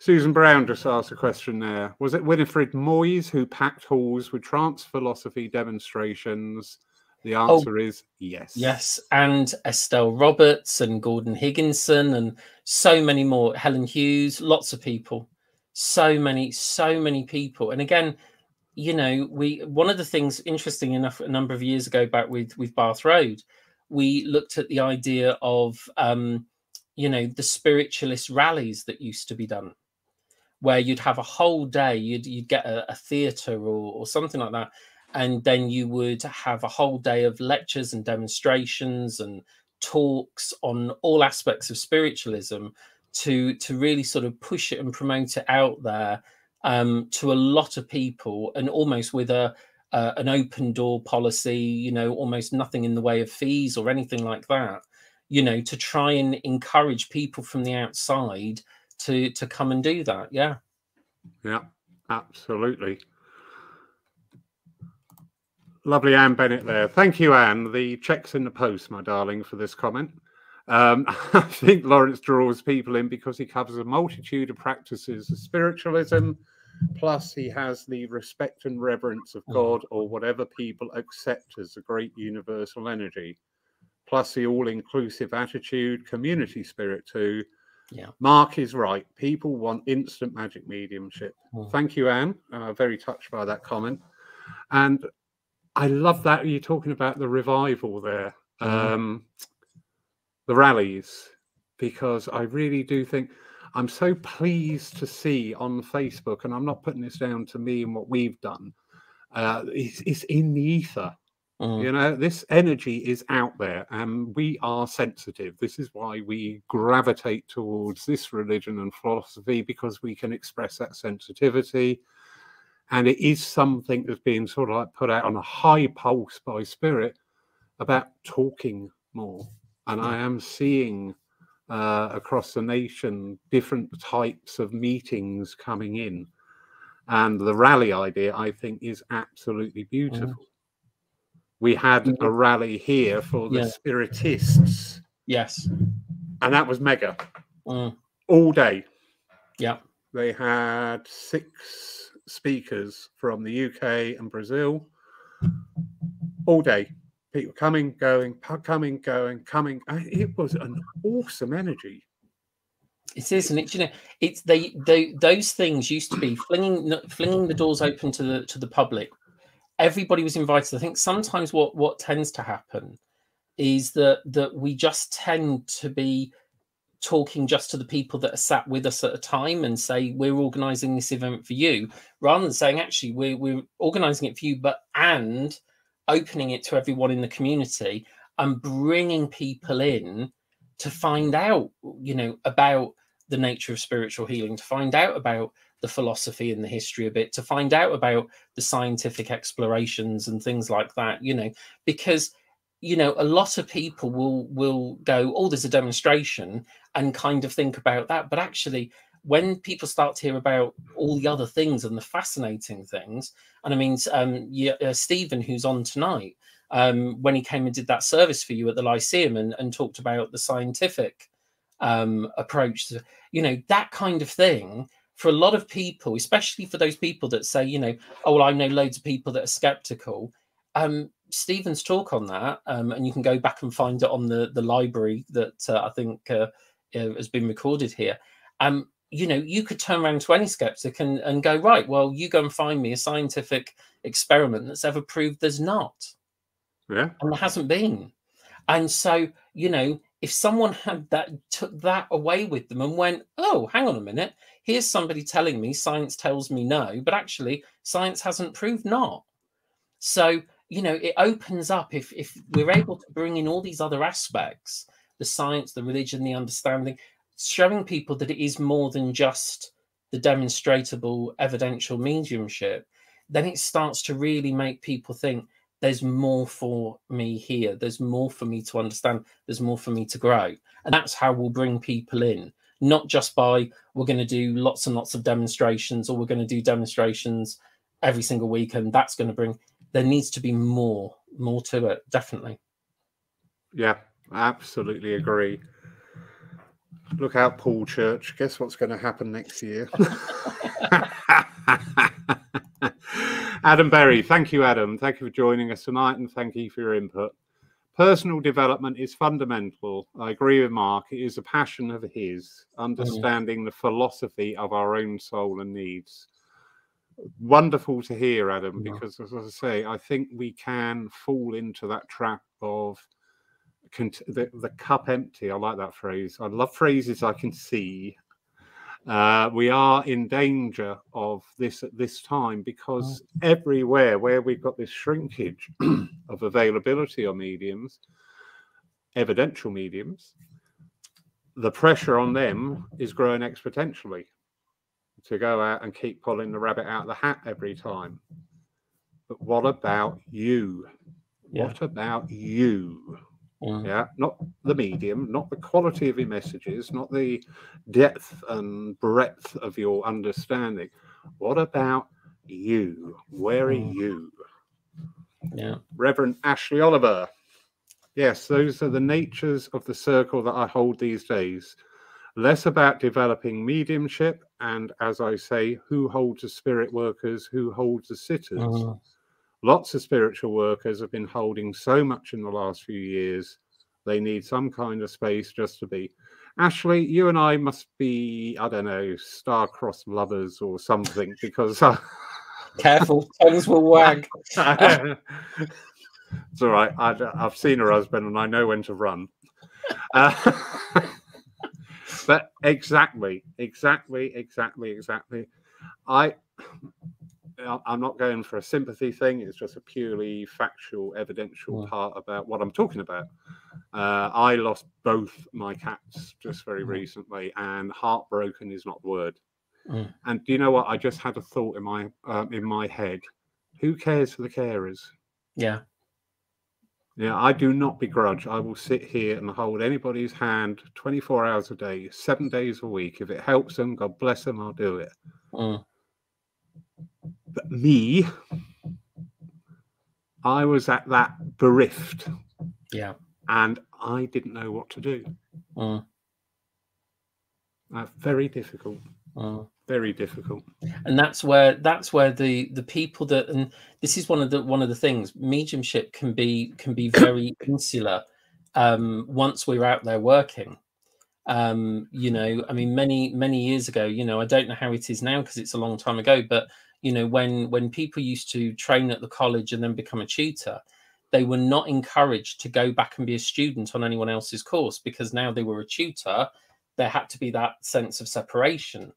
Susan Brown just asked a question there. Was it Winifred Moyes who packed halls with trance philosophy demonstrations? The oh, answer oh, is yes. Yes. And Estelle Roberts and Gordon Higginson and so many more. Helen Hughes, lots of people. So many, so many people. And again, you know, we one of the things interesting enough a number of years ago back with with Bath Road, we looked at the idea of um, you know, the spiritualist rallies that used to be done where you'd have a whole day, you'd you'd get a, a theatre or, or something like that, and then you would have a whole day of lectures and demonstrations and talks on all aspects of spiritualism to to really sort of push it and promote it out there um, to a lot of people and almost with a uh, an open door policy, you know, almost nothing in the way of fees or anything like that, you know, to try and encourage people from the outside to to come and do that. Yeah. Yeah, absolutely. Lovely Anne Bennett there. Thank you, Anne. The check's in the post, my darling, for this comment. Um, [laughs] I think Lawrence draws people in because he covers a multitude of practices of spiritualism, plus he has the respect and reverence of mm. God or whatever people accept as a great universal energy, plus the all inclusive attitude, community spirit too, yeah. Mark is right. People want instant magic mediumship. Mm. Thank you, Anne. Uh, very touched by that comment. And I love that you're talking about the revival there. Mm. Um, the rallies. because I really do think I'm so pleased to see on Facebook, and I'm not putting this down to me and what we've done. Uh, it's, it's in the ether. Mm. You know, this energy is out there and we are sensitive. This is why we gravitate towards this religion and philosophy because we can express that sensitivity. And it is something that's being sort of like put out on a high pulse by spirit about talking more. And I am seeing uh, across the nation different types of meetings coming in. And the rally idea, I think, is absolutely beautiful we had a rally here for the Yeah. spiritists, Yes. and that was mega Mm. all day. Yeah. They had six speakers from the UK and Brazil all day. People coming, going, coming, going, coming. It was an awesome energy. It is, and it's you know, it's they, they those things used to be flinging flinging the doors open to the to the public. Everybody was invited. I think sometimes what what tends to happen is that that we just tend to be talking just to the people that are sat with us at a time and say we're organizing this event for you rather than saying actually we're, we're organizing it for you but and opening it to everyone in the community and bringing people in to find out you know about the nature of spiritual healing to find out about the philosophy and the history a bit to find out about the scientific explorations and things like that you know because you know a lot of people will will go oh there's a demonstration and kind of think about that. But actually when people start to hear about all the other things and the fascinating things and i mean um yeah, uh, stephen who's on tonight um when he came and did that service for you at the lyceum and, and talked about the scientific um approach to, you know that kind of thing for a lot of people especially for those people that say you know oh well i know loads of people that are skeptical um Stephen's talk on that, um, and you can go back and find it on the the library that uh, I think uh, uh, has been recorded here. Um, you know, you could turn around to any skeptic and, and go, right, well, you go and find me a scientific experiment that's ever proved there's not, Yeah. and there hasn't been. And so, you know, if someone had that took that away with them and went, oh, hang on a minute, here's somebody telling me science tells me no, but actually science hasn't proved not. So you know it opens up if if we're able to bring in all these other aspects the science the religion the understanding showing people that it is more than just the demonstratable evidential mediumship then it starts to really make people think there's more for me here. There's more for me to understand. There's more for me to grow. And that's how we'll bring people in not just by we're going to do lots and lots of demonstrations or we're going to do demonstrations every single week and that's going to bring there needs to be more more to it definitely Yeah. Absolutely agree. Look out, Poole Church. Guess what's going to happen next year? [laughs] [laughs] Adam Berry, thank you, Adam. Thank you for joining us tonight and thank you for your input. Personal development is fundamental. I agree with Mark. It is a passion of his, mm. understanding the philosophy of our own soul and needs. Wonderful to hear, Adam, Yeah. because as I say, I think we can fall into that trap of cont- the, the cup empty. I like that phrase. I love phrases I can see. Uh, we are in danger of this at this time because everywhere where we've got this shrinkage [clears throat] of availability of mediums, evidential mediums, the pressure on them is growing exponentially to go out and keep pulling the rabbit out of the hat every time. But what about you? Yeah. What about you? Mm. Yeah, not the medium, not the quality of your messages, not the depth and breadth of your understanding. What about you? Where are Mm. you? yeah Reverend Ashley Oliver. Yes, those are the natures of the circle that I hold these days. Less about developing mediumship, and as I say, who holds the spirit workers, who holds the sitters. Mm. Lots of spiritual workers have been holding so much in the last few years. They need some kind of space just to be. Ashley, you and I must be, I don't know, star-crossed lovers or something [laughs] because uh, careful tongues will [laughs] wag [laughs] it's all right. I, I've seen her husband and I know when to run. Uh, but exactly, exactly, exactly, exactly. I I'm not going for a sympathy thing. It's just a purely factual, evidential part about what I'm talking about. Uh, I lost both my cats just very recently, and heartbroken is not the word. Mm. And do you know what? I just had a thought in my um, in my head. Who cares for the carers? Yeah. Yeah, I do not begrudge. I will sit here and hold anybody's hand 24 hours a day, seven days a week. If it helps them, God bless them, I'll do it. Mm. Me, I was at that bereft Yeah. and I didn't know what to do. Mm. Uh, very difficult. Mm. Very difficult. and that's where that's where the the people that and this is one of the one of the things mediumship can be can be very [coughs] insular um once we're out there working um you know i mean many many years ago you know i don't know how it is now because it's a long time ago but you know when when people used to train at the college and then become a tutor they were not encouraged to go back and be a student on anyone else's course because now they were a tutor there had to be that sense of separation.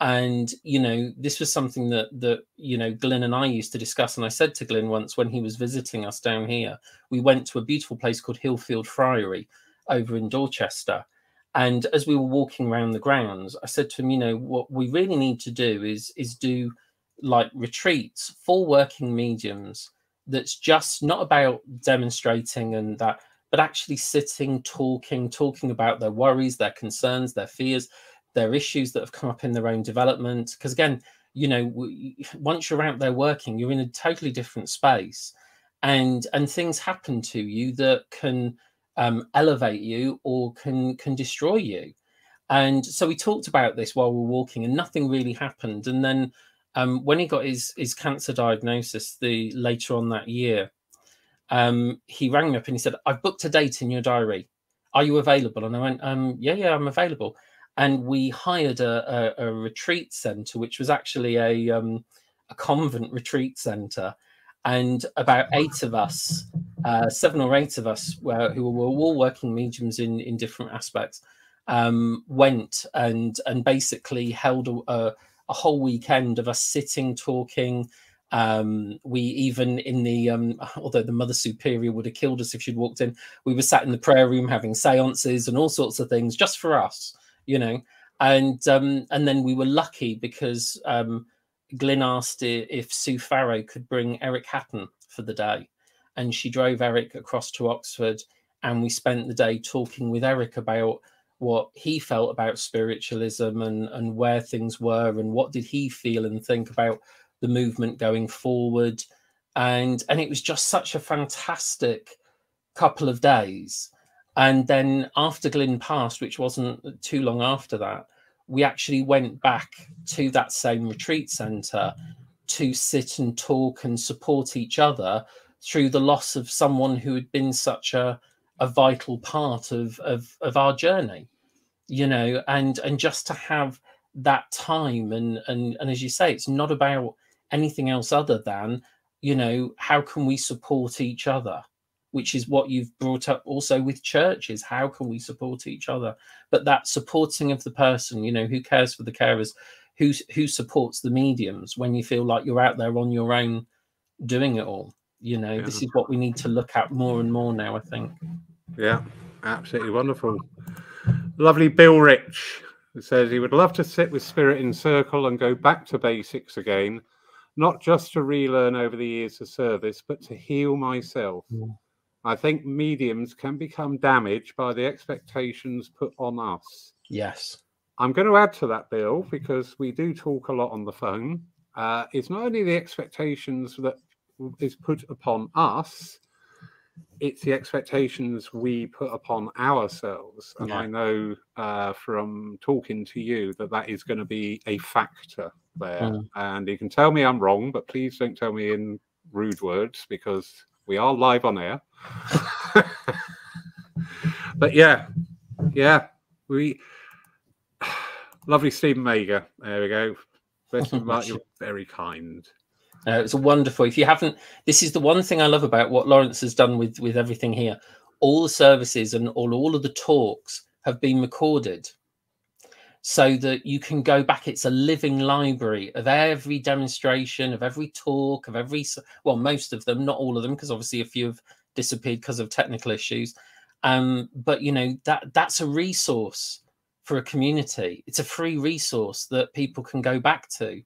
And you know this was something that that you know Glyn and I used to discuss and I said to Glyn once when he was visiting us down here we went to a beautiful place called Hilfield Friary over in Dorchester. And as we were walking around the grounds I said to him you know what we really need to do is is do like retreats for working mediums that's just not about demonstrating and that but actually sitting talking talking about their worries their concerns their fears their issues that have come up in their own development. Because again you know once you're out there working you're in a totally different space. And and things happen to you that can um, elevate you or can can destroy you. And so we talked about this while we were walking and nothing really happened. And then um, when he got his his cancer diagnosis the later on that year um, he rang me up and he said i've booked a date in your diary. Are you available? And i went um, yeah yeah i'm available. And we hired a, a, a retreat center, which was actually a um, a convent retreat center, and about eight of us, uh, seven or eight of us, were, who were all working mediums in in different aspects, um, went and and basically held a, a, a whole weekend of us sitting, talking. Um, we even in the um, [laughs] although the mother superior would have killed us if she'd walked in, we were sat in the prayer room having seances and all sorts of things just for us you know and um and then we were lucky because um glyn asked if sue farrow could bring eric hatton for the day and she drove eric across to oxford and we spent the day talking with eric about what he felt about spiritualism and and where things were and what did he feel and think about the movement going forward. And and it was just such a fantastic couple of days. And then after Glyn passed, which wasn't too long after that, we actually went back to that same retreat center to sit and talk and support each other through the loss of someone who had been such a, a vital part of, of, of our journey, you know, and, and just to have that time. And, and, and as you say, it's not about anything else other than, you know, how can we support each other? which is what you've brought up also with churches. How can we support each other? But that supporting of the person, you know, who cares for the carers, who who supports the mediums when you feel like you're out there on your own doing it all. You know, Yeah. this is what we need to look at more and more now, I think. Yeah, absolutely wonderful. Lovely Bill Rich says he would love to sit with Spirit in Circle and go back to basics again, not just to relearn over the years of service, but to heal myself. Mm. I think mediums can become damaged by the expectations put on us. Yes. I'm going to add to that, Bill, because we do talk a lot on the phone. Uh, it's not only the expectations that is put upon us, it's the expectations we put upon ourselves. And Yeah. I know uh, from talking to you that that is going to be a factor there. Mm. And you can tell me I'm wrong, but please don't tell me in rude words because we are live on air. [laughs] but yeah, yeah, we [sighs] lovely Stephen Mager. There we go. Best of luck. You're very kind. Uh, it's a wonderful. If you haven't, this is the one thing I love about what Lawrence has done with with everything here. All the services and all all of the talks have been recorded, so that you can go back. It's a living library of every demonstration, of every talk, of every, well, most of them, not all of them, because obviously a few have disappeared because of technical issues. Um, but you know that that's a resource for a community. It's a free resource that people can go back to.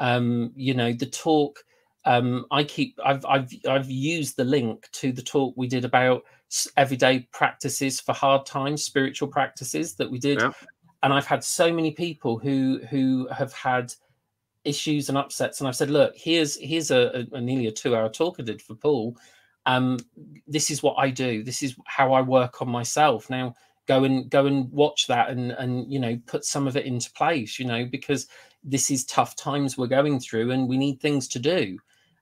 Um, you know, the talk um, I keep I've I've I've used the link to the talk we did about everyday practices for hard times, spiritual practices that we did, yeah. and I've had so many people who who have had issues and upsets, and I've said, look, here's here's a, a, a nearly a two hour talk I did for Poole. Um, this is what I do. This is how I work on myself. Now go and go and watch that and and you know put some of it into place. You know because this is tough times we're going through and we need things to do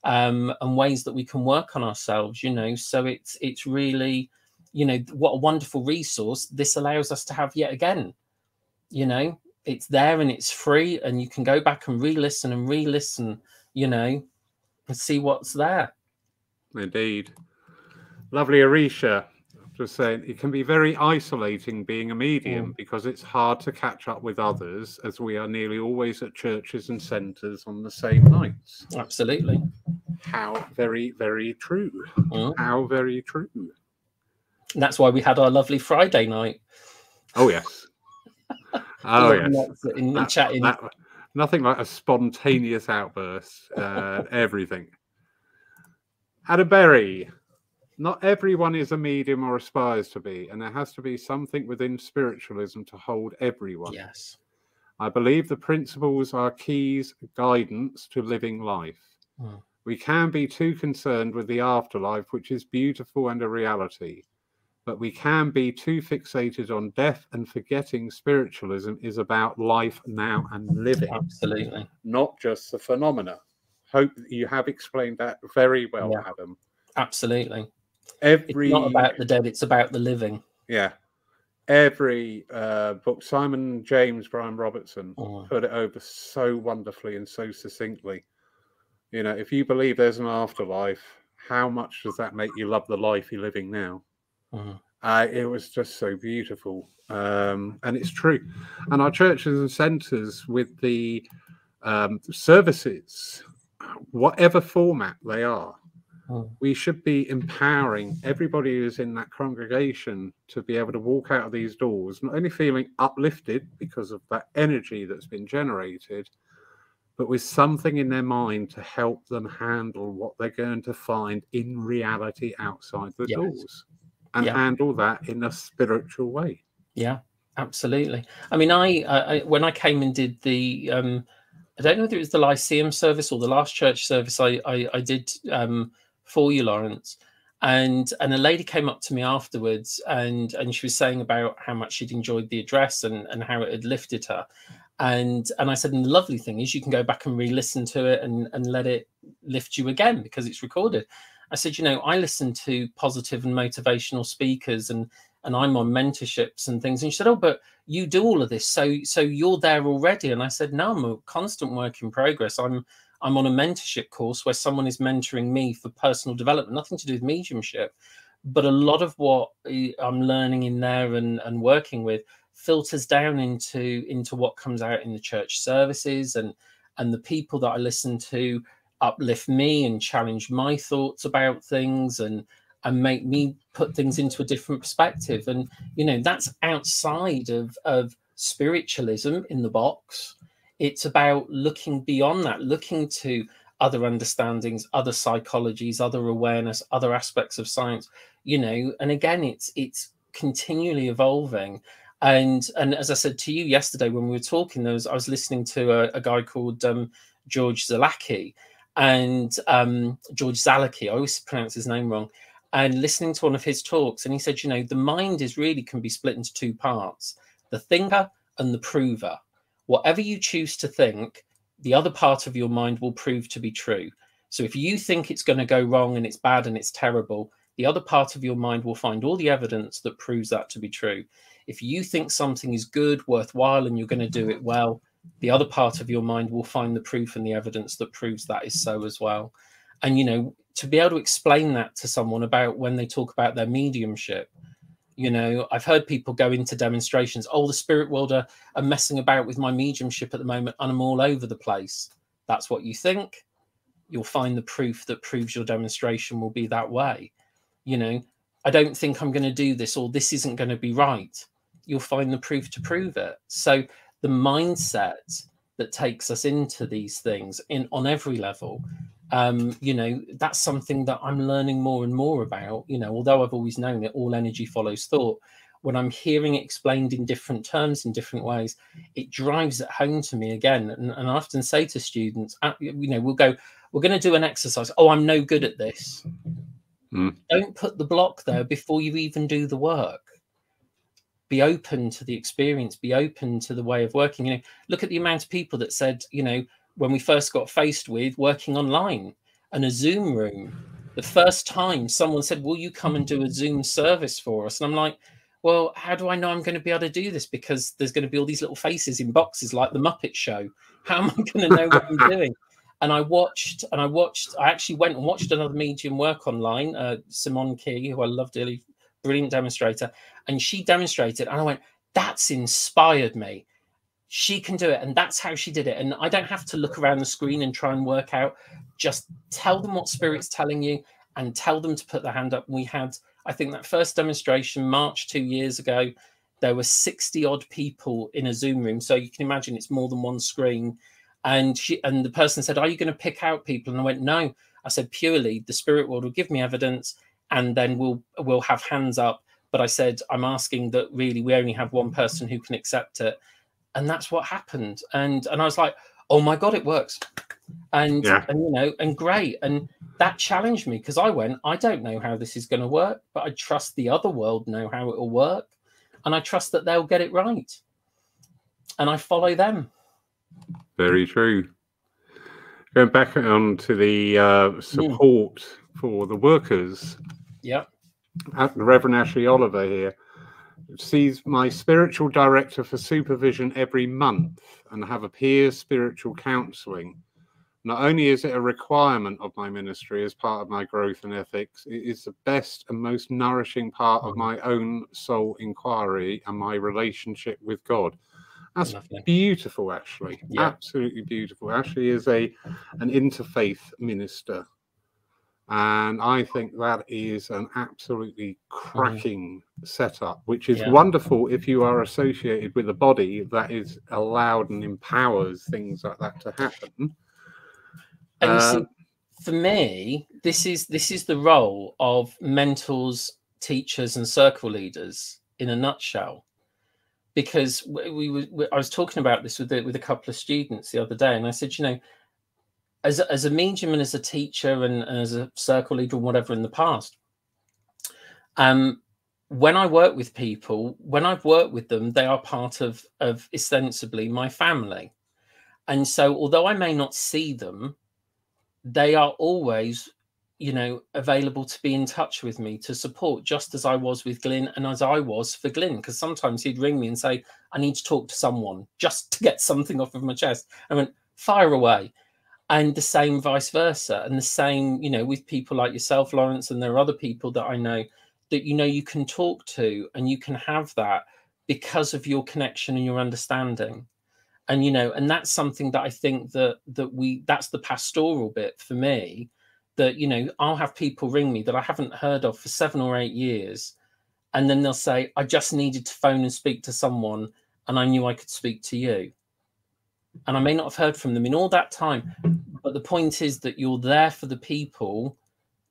um, and ways that we can work on ourselves you know. So it's it's really you know what a wonderful resource this allows us to have yet again you know. It's there and it's free and you can go back and re-listen and re-listen you know and see what's there. Indeed. Lovely arisha just saying it can be very isolating being a medium mm. because it's hard to catch up with others as we are nearly always at churches and centres on the same nights. Absolutely. How very, very true. Mm. How very true. And that's why we had our lovely Friday night. Oh yes. [laughs] oh yes. In, that, chatting. That, nothing like a spontaneous outburst. Uh, [laughs] everything. Adam Berry, not everyone is a medium or aspires to be, and there has to be something within spiritualism to hold everyone. Yes. I believe the principles are keys, guidance to living life. Mm. We can be too concerned with the afterlife, which is beautiful and a reality, but we can be too fixated on death and forgetting spiritualism is about life now and living. Absolutely. Not just the phenomena. Hope you have explained that very well, yeah. Adam. Absolutely every it's not about the dead it's about the living yeah every uh, book simon james brian robertson oh. put it over so wonderfully and so succinctly you know if you believe there's an afterlife how much does that make you love the life you're living now oh. uh, it was just so beautiful um, and it's true and our churches and centers with the um, services whatever format they are. We should be empowering everybody who's in that congregation to be able to walk out of these doors, not only feeling uplifted because of that energy that's been generated, but with something in their mind to help them handle what they're going to find in reality outside the yes. doors and yeah. handle that in a spiritual way. Yeah, absolutely. I mean, I, I when I came and did the, um, I don't know whether it was the Lyceum service or the last church service I, I, I did. Um, for you, Lawrence. And and a lady came up to me afterwards and and she was saying about how much she'd enjoyed the address and, and how it had lifted her. And and I said, and the lovely thing is you can go back and re-listen to it and, and let it lift you again because it's recorded. I said, you know, I listen to positive and motivational speakers and and I'm on mentorships and things. And she said, Oh, but you do all of this. So so you're there already. And I said, No, I'm a constant work in progress. I'm I'm on a mentorship course where someone is mentoring me for personal development, nothing to do with mediumship. But a lot of what I'm learning in there and, and working with filters down into into what comes out in the church services and and the people that I listen to uplift me and challenge my thoughts about things and and make me put things into a different perspective and you know that's outside of of spiritualism in the box it's about looking beyond that, looking to other understandings, other psychologies, other awareness, other aspects of science, you know, and again, it's it's continually evolving. And and as I said to you yesterday when we were talking, there was I was listening to a, a guy called um, George Zalucki and um, George Zalucki. I always pronounce his name wrong. And listening to one of his talks, and he said, you know, the mind is really can be split into two parts: the thinker and the prover whatever you choose to think, the other part of your mind will prove to be true. So if you think it's going to go wrong and it's bad and it's terrible, the other part of your mind will find all the evidence that proves that to be true. If you think something is good, worthwhile, and you're going to do it well, the other part of your mind will find the proof and the evidence that proves that is so as well. And, you know, to be able to explain that to someone about when they talk about their mediumship, You know, I've heard people go into demonstrations. Oh, the spirit world are, are messing about with my mediumship at the moment, and I'm all over the place. That's what you think. You'll find the proof that proves your demonstration will be that way. You know, I don't think I'm going to do this, or this isn't going to be right. You'll find the proof to prove it. So the mindset that takes us into these things in on every level um, you know, that's something that I'm learning more and more about. You know, although I've always known that all energy follows thought. When I'm hearing it explained in different terms, in different ways, it drives it home to me again. And, and I often say to students, uh, you know, we'll go, we're going to do an exercise. Oh, I'm no good at this. Mm. Don't put the block there before you even do the work. Be open to the experience, be open to the way of working. You know, look at the amount of people that said, you know, when we first got faced with working online and a Zoom room. The first time someone said, Will you come and do a Zoom service for us? And I'm like, Well, how do I know I'm going to be able to do this? Because there's going to be all these little faces in boxes like the Muppet Show. How am I going to know what I'm doing? [laughs] And I watched, and I watched, I actually went and watched another medium work online, uh, Simone Key, who I love dearly, brilliant demonstrator. And she demonstrated, and I went, That's inspired me she can do it and that's how she did it. And i don't have to look around the screen and try and work out. Just tell them what spirit's telling you and tell them to put their hand up. We had i think that first demonstration march two years ago there were 60 odd people in a zoom room. So you can imagine it's more than one screen. And she and the person said are you going to pick out people? And i went no. I said purely the spirit world will give me evidence and then we'll we'll have hands up. But i said i'm asking that really we only have one person who can accept it and that's what happened. And and I was like, oh my god, it works. And yeah. and you know, and great. And that challenged me because I went, I don't know how this is going to work, but I trust the other world know how it will work, and I trust that they'll get it right. And I follow them. Very true. Going back on to the uh, hmm. support mm. for the workers. Yeah. Reverend Ashley Oliver here sees my spiritual director for supervision every month and have a peer spiritual counseling. Not only is it a requirement of my ministry as part of my growth and ethics, it is the best and most nourishing part of my own soul inquiry and my relationship with God. That's Lovely. beautiful, actually. Yeah. Absolutely beautiful. Ashley is a an interfaith minister and I think that is an absolutely cracking mm. setup, which is yeah. wonderful if you are associated with a body that is allowed and empowers things like that to happen. And see, for me, this is this is the role of mentors, teachers, and circle leaders in a nutshell. Because we, we, we I was talking about this with the, with a couple of students the other day, and I said, you know, as a, as a medium and as a teacher and, and as a circle leader and whatever in the past, um, when I work with people, when I've worked with them, they are part of of ostensibly my family, and so although I may not see them, they are always, you know, available to be in touch with me to support, just as I was with Glyn and as I was for Glyn, because sometimes he'd ring me and say, "I need to talk to someone just to get something off of my chest." I went, "Fire away." And the same vice versa and the same you know with people like yourself lawrence and there are other people that i know that you know you can talk to and you can have that because of your connection and your understanding. And you know and that's something that i think that that we that's the pastoral bit for me that you know i'll have people ring me that i haven't heard of for seven or eight years and then they'll say i just needed to phone and speak to someone and i knew i could speak to you and I may not have heard from them in all that time. But the point is that you're there for the people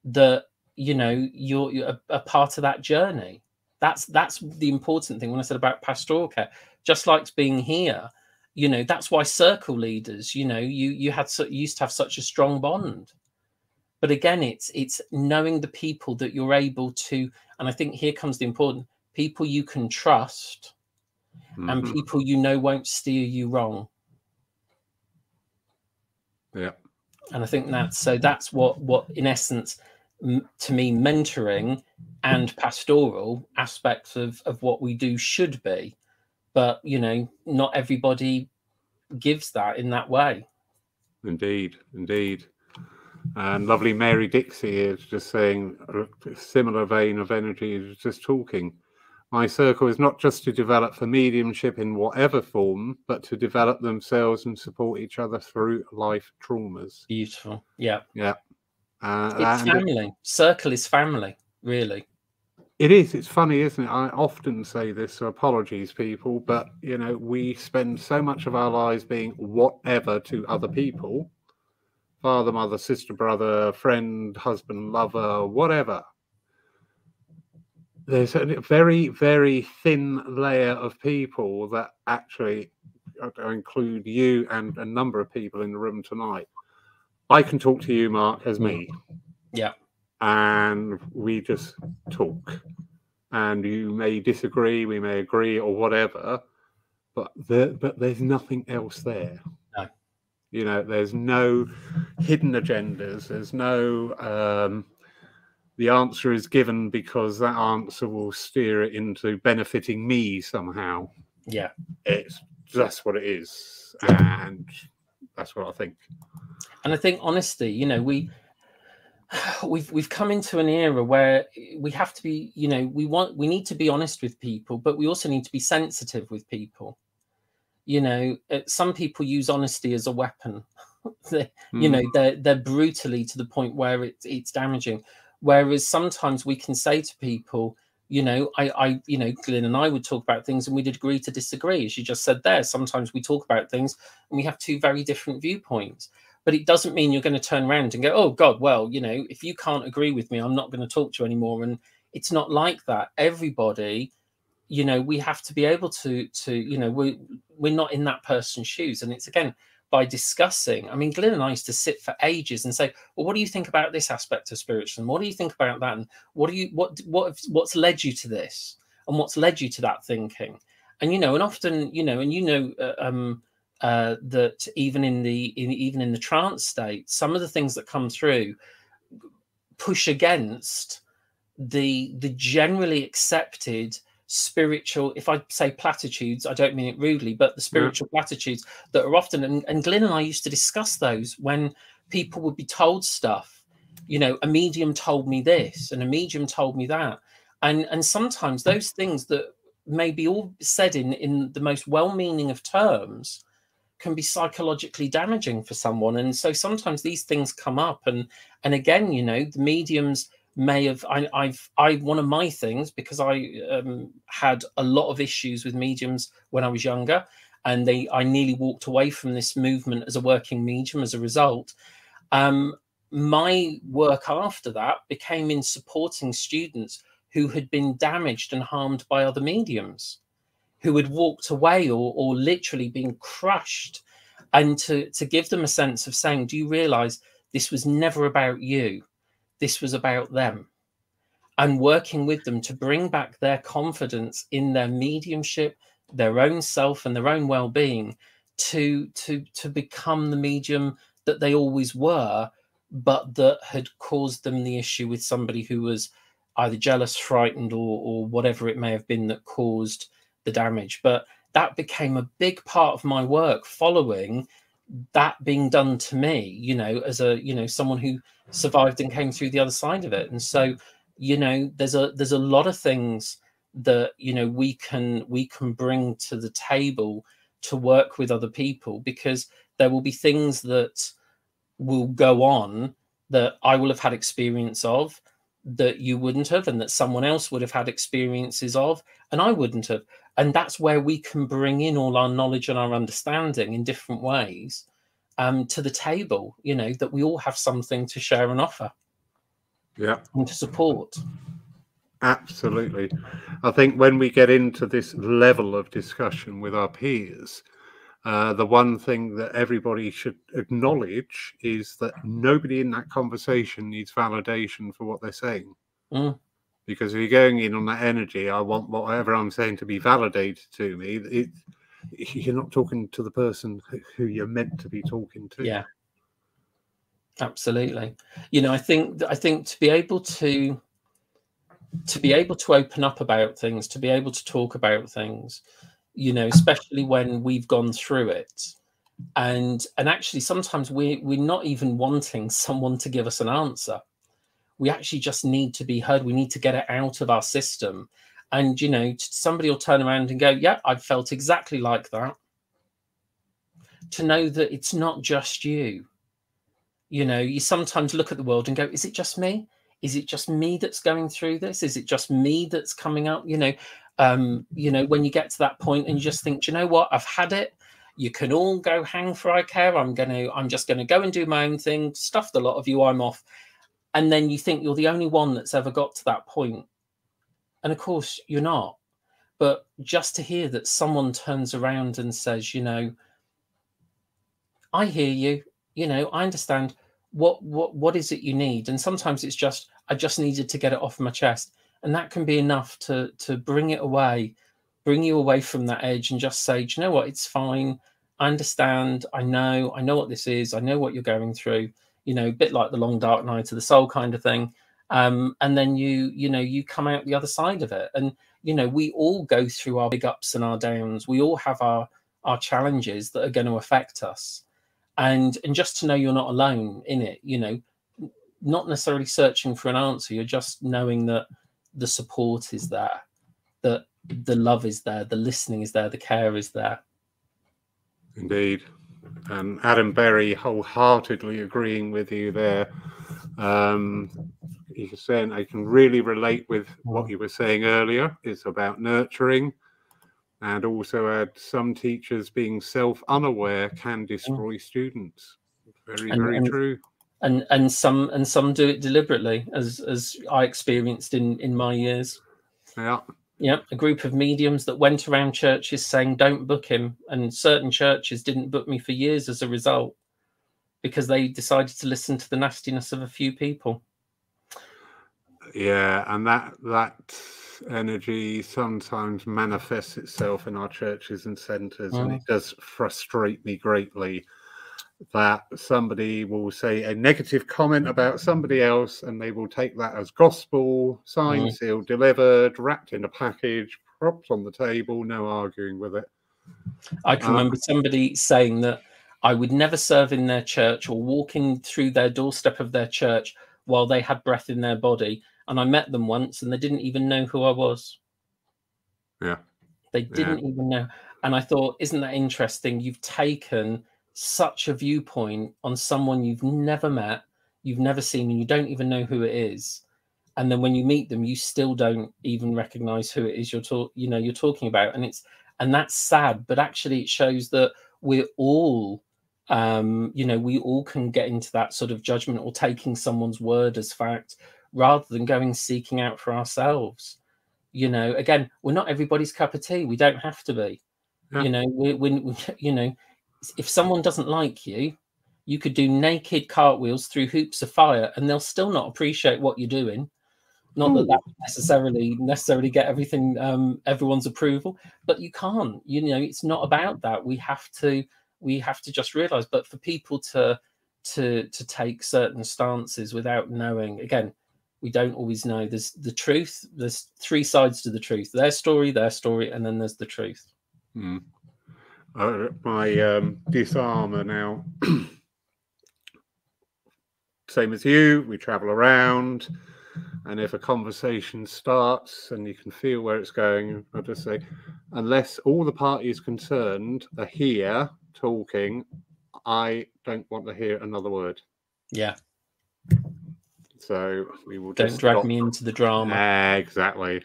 that you know you're, you're a, a, part of that journey. That's that's the important thing when I said about pastoral care. Just like being here, you know, that's why circle leaders. You know, you you had you used to have such a strong bond. But again, it's it's knowing the people that you're able to, and I think here comes the important people you can trust, mm-hmm. and people you know won't steer you wrong yeah. And I think that's so that's what what in essence m- to me mentoring and pastoral aspects of of what we do should be. But you know, not everybody gives that in that way. Indeed, indeed. And lovely Mary Dixie is just saying a similar vein of energy is just talking. My circle is not just to develop for mediumship in whatever form, but to develop themselves and support each other through life traumas. Beautiful. Yeah. Yeah. Uh, It's and it- family. Circle is family, really. It is. It's funny, isn't it? I often say this, so apologies, people, but you know, we spend so much of our lives being whatever to other people father, mother, sister, brother, friend, husband, lover, whatever. There's a very, very thin layer of people that actually I include you and a number of people in the room tonight. I can talk to you, Mark, as me Yeah. and we just talk. And you may disagree, we may agree, or whatever, but there, but there's nothing else there. No. You know, there's no hidden agendas. There's no. Um, the answer is given because that answer will steer it into benefiting me somehow. Yeah. It's that's what it is, and that's what I think. and I think honesty, you know, we we've we've come into an era where we have to be, you know, we want we need to be honest with people, but we also need to be sensitive with people. You know, uh, some people use honesty as a weapon. [laughs] They- you know, they're they're brutally to the point where it's it's damaging. Whereas sometimes we can say to people, you know, I, I, you know, Glyn and I would talk about things and we'd agree to disagree, as you just said there. Sometimes we talk about things and we have two very different viewpoints but it doesn't mean you're going to turn around and go, oh God, well, you know, if you can't agree with me, I'm not going to talk to you anymore. And it's not like that. Everybody, you know, we have to be able to, to, you know, we we're not in that person's shoes. And it's again by discussing. I mean, Glyn and I used to sit for ages and say, well, what do you think about this aspect of spiritualism? What do you think about that? And what do you what what what's led you to this? And what's led you to that thinking? And you know, and often, you know, and you know, uh, um, uh, that even in the in, even in the trance state, some of the things that come through push against the the generally accepted spiritual if i say platitudes i don't mean it rudely but the spiritual platitudes that are often and, and glyn and i used to discuss those when people would be told stuff you know a medium told me this and a medium told me that. And and sometimes those things that may be all said in in the most well-meaning of terms can be psychologically damaging for someone. And so sometimes these things come up and and again you know the mediums may have I, i've i one of my things because i um, had a lot of issues with mediums when i was younger and they i nearly walked away from this movement as a working medium as a result. Um, my work after that became in supporting students who had been damaged and harmed by other mediums who had walked away or, or literally been crushed. And to, to give them a sense of saying do you realize this was never about you this was about them and working with them to bring back their confidence in their mediumship their own self and their own well-being to to to become the medium that they always were but that had caused them the issue with somebody who was either jealous frightened or or whatever it may have been that caused the damage. But that became a big part of my work following that being done to me you know as a you know someone who survived and came through the other side of it. And so you know there's a there's a lot of things that you know we can we can bring to the table to work with other people because there will be things that will go on that I will have had experience of that you wouldn't have and that someone else would have had experiences of and I wouldn't have and that's where we can bring in all our knowledge and our understanding in different ways um, to the table you know that we all have something to share and offer Yeah. and to support Absolutely. I think when we get into this level of discussion with our peers, uh, the one thing that everybody should acknowledge is that nobody in that conversation needs validation for what they're saying. Mm. Because if you're going in on that energy, I want whatever I'm saying to be validated to me. It, you're not talking to the person who- you're meant to be talking to. yeah absolutely you know i think i think to be able to to be able to open up about things to be able to talk about things you know especially when we've gone through it and and actually sometimes we we're not even wanting someone to give us an answer we actually just need to be heard we need to get it out of our system And you know, somebody will turn around and go, "Yeah, I felt exactly like that." To know that it's not just you. You know, you sometimes look at the world and go, "Is it just me? Is it just me that's going through this? Is it just me that's coming up?" You know, um, you know, when you get to that point and you just think, you know what, I've had it. You can all go hang for I care. I'm gonna, I'm just gonna go and do my own thing. Stuff the lot of you. I'm off. And then you think you're the only one that's ever got to that. And of course, you're not. But just to hear that someone turns around and says, you know, I hear you. You know, I understand. What what what is it you need? And sometimes it's just I just needed to get it off my chest and that can be enough to to bring it away bring you away from that edge and just say you know what it's fine i understand i know i know what this is i know what you're going through you know a bit like the long dark night of the soul kind of thing um, and then you you know you come out the other side of it and you know we all go through our big ups and our downs we all have our our challenges that are going to affect us and and just to know you're not alone in it you know not necessarily searching for an answer you're just knowing that the support is there, that the love is there, the listening is there, the care is there. Indeed. And Adam Berry wholeheartedly agreeing with you there. Um, you can say, I can really relate with what you were saying earlier. It's about nurturing, and also add some teachers being self unaware can destroy mm. students. Very, and, very and, true and and some and some do it deliberately, as as I experienced in in my years. Yeah. Yeah, a group of mediums that went around churches saying, "Don't book him," and certain churches didn't book me for years as a result, because they decided to listen to the nastiness of a few people. Yeah, and that that energy sometimes manifests itself in our churches and centres, mm. and it does frustrate me greatly that somebody will say a negative comment about somebody else and they will take that as gospel, signed, mm. sealed, delivered, wrapped in a package, propped on the table, no arguing with it. I can um, remember somebody saying that I would never serve in their church or walking through their doorstep of their church while they had breath in their body. And I met them once and they didn't even know who I was. Yeah. They didn't yeah. even know. And I thought, isn't that interesting? You've taken such a viewpoint on someone you've never met, you've never seen, and you don't even know who it is. And then when you meet them, you still don't even recognize who it is you're talk, you know, you're talking about. And it's and that's sad, but actually it shows that we're all um, you know, we all can get into that sort of judgment or taking someone's word as fact rather than going seeking out for ourselves. You know, again, we're not everybody's cup of tea. We don't have to be. Yeah. You know, we, we, we, [laughs] you know, if someone doesn't like you, you could do naked cartwheels through hoops of fire, and they'll still not appreciate what you're doing. Not that that necessarily necessarily get everything um, everyone's approval, but you can't. You know, it's not about that. We have to we have to just realize. But for people to to to take certain stances without knowing, again, we don't always know. There's the truth. There's three sides to the truth: their story, their story, and then there's the truth. Mm uh, my um, disarmer now. [clears throat] Same as you, we travel around, and if a conversation starts and you can feel where it's going, I'll just say, unless all the parties concerned are here talking, I don't want to hear another word. Yeah. So we will don't drag stop. me into the drama. exactly.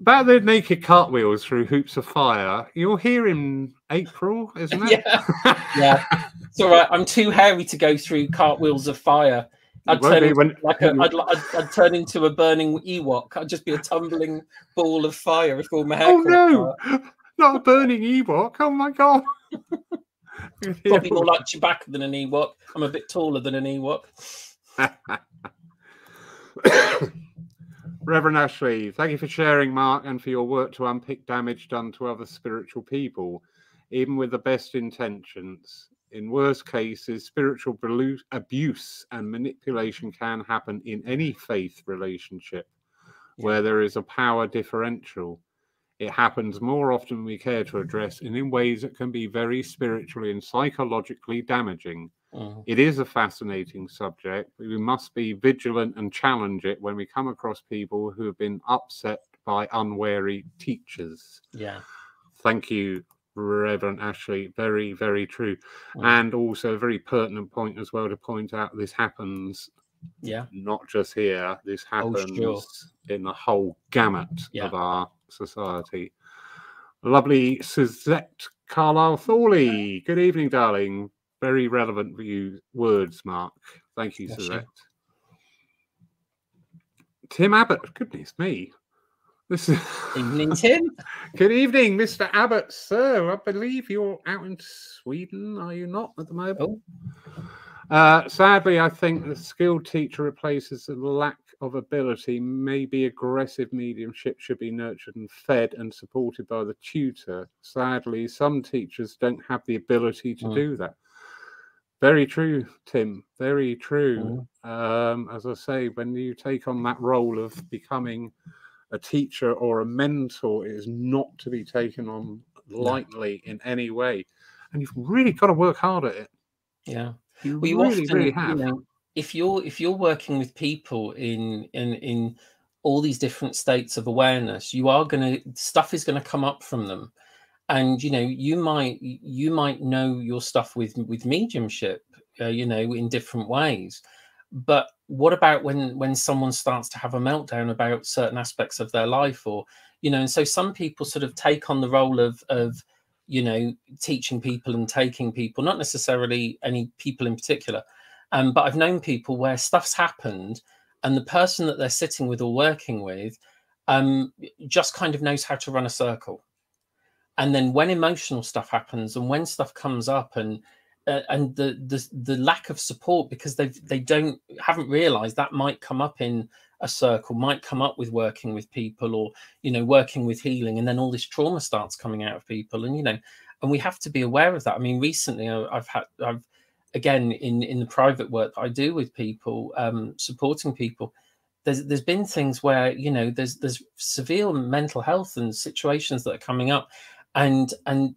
About the naked cartwheels through hoops of fire, you're here in April, isn't it? yeah. [laughs] yeah. It's all right. I'm too hairy to go through cartwheels of fire. I'd turn, into, when... like a, I'd, I'd, I'd, turn into a burning Ewok. I'd just be a tumbling ball of fire if all my hair. Oh no, [laughs] not a burning Ewok! Oh my god. [laughs] Probably more like Chewbacca than an Ewok. I'm a bit taller than an Ewok. Reverend Ashley, thank you for sharing, Mark, and for your work to unpick damage done to other spiritual people, even with the best intentions. In worst cases, spiritual abuse and manipulation can happen in any faith relationship where there is a power differential. It happens more often than we care to address, and in ways that can be very spiritually and psychologically damaging. Mm. It is a fascinating subject. We must be vigilant and challenge it when we come across people who have been upset by unwary teachers. Yeah. Thank you, Reverend Ashley. Very, very true. Mm. And also a very pertinent point as well to point out this happens Yeah. not just here, this Oh, happens sure. in the whole gamut Yeah. of our society. Lovely Suzette Carlisle Thorley. Good evening, darling. Very relevant view words, Mark. Thank you, Bless you. Suzette. Tim Abbott, goodness me. This is [laughs] Evening, Tim. good evening, Mr. Abbott. Sir, I believe you're out in Sweden, are you not at the moment? Oh. Uh, sadly, I think the skilled teacher replaces the lack of ability. Maybe aggressive mediumship should be nurtured and fed and supported by the tutor. Sadly, some teachers don't have the ability to Mm. do that. Very true, Tim. Very true. Um, as I say, when you take on that role of becoming a teacher or a mentor, it is not to be taken on lightly in any way. And you've really got to work hard at it. Yeah. You Well, you really, often, really you have. know, if you're if you're working with people in in in all these different states of awareness, you are going to stuff is going to come up from them, and you know you might you might know your stuff with with mediumship, uh, you know, in different ways. But what about when when someone starts to have a meltdown about certain aspects of their life, or you know, and so some people sort of take on the role of of you know teaching people and taking people not necessarily any people in particular um, but i've known people where stuff's happened and the person that they're sitting with or working with um, just kind of knows how to run a circle and then when emotional stuff happens and when stuff comes up and uh, and the, the the lack of support because they they don't haven't realized that might come up in a circle might come up with working with people or you know working with healing and then all this trauma starts coming out of people and you know and we have to be aware of that. I mean recently I- i've had i've again in in the private work that i do with people um supporting people there's there's been things where you know there's there's severe mental health and situations that are coming up and and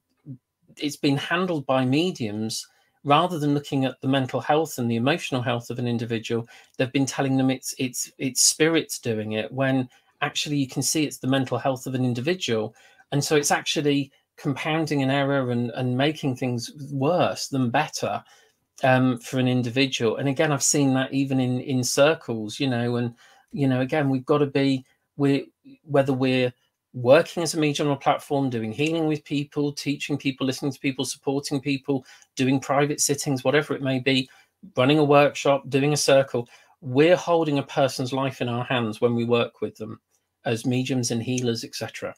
it's been handled by mediums rather than looking at the mental health and the emotional health of an individual they've been telling them it's it's it's spirits doing it when actually you can see it's the mental health of an individual. And so it's actually compounding an error and and making things worse than better um, for an individual. And again i've seen that even in in circles you know and you know again we've got to be we whether we're working as a medium or platform doing healing with people teaching people listening to people supporting people doing private sittings whatever it may be running a workshop doing a circle we're holding a person's life in our hands when we work with them as mediums and healers etc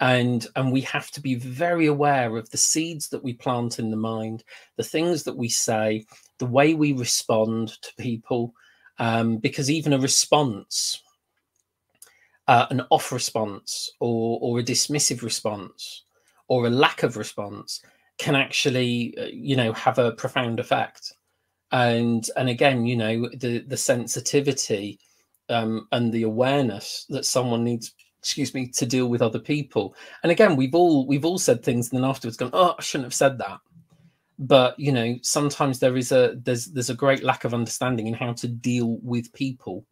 and and we have to be very aware of the seeds that we plant in the mind the things that we say the way we respond to people um, because even a response uh, an off response or or a dismissive response or a lack of response can actually uh, you know have a profound effect. And and again you know the the sensitivity um, and the awareness that someone needs excuse me to deal with other people. And again we've all we've all said things and then afterwards gone oh i shouldn't have said that. But you know sometimes there is a there's there's a great lack of understanding in how to deal with people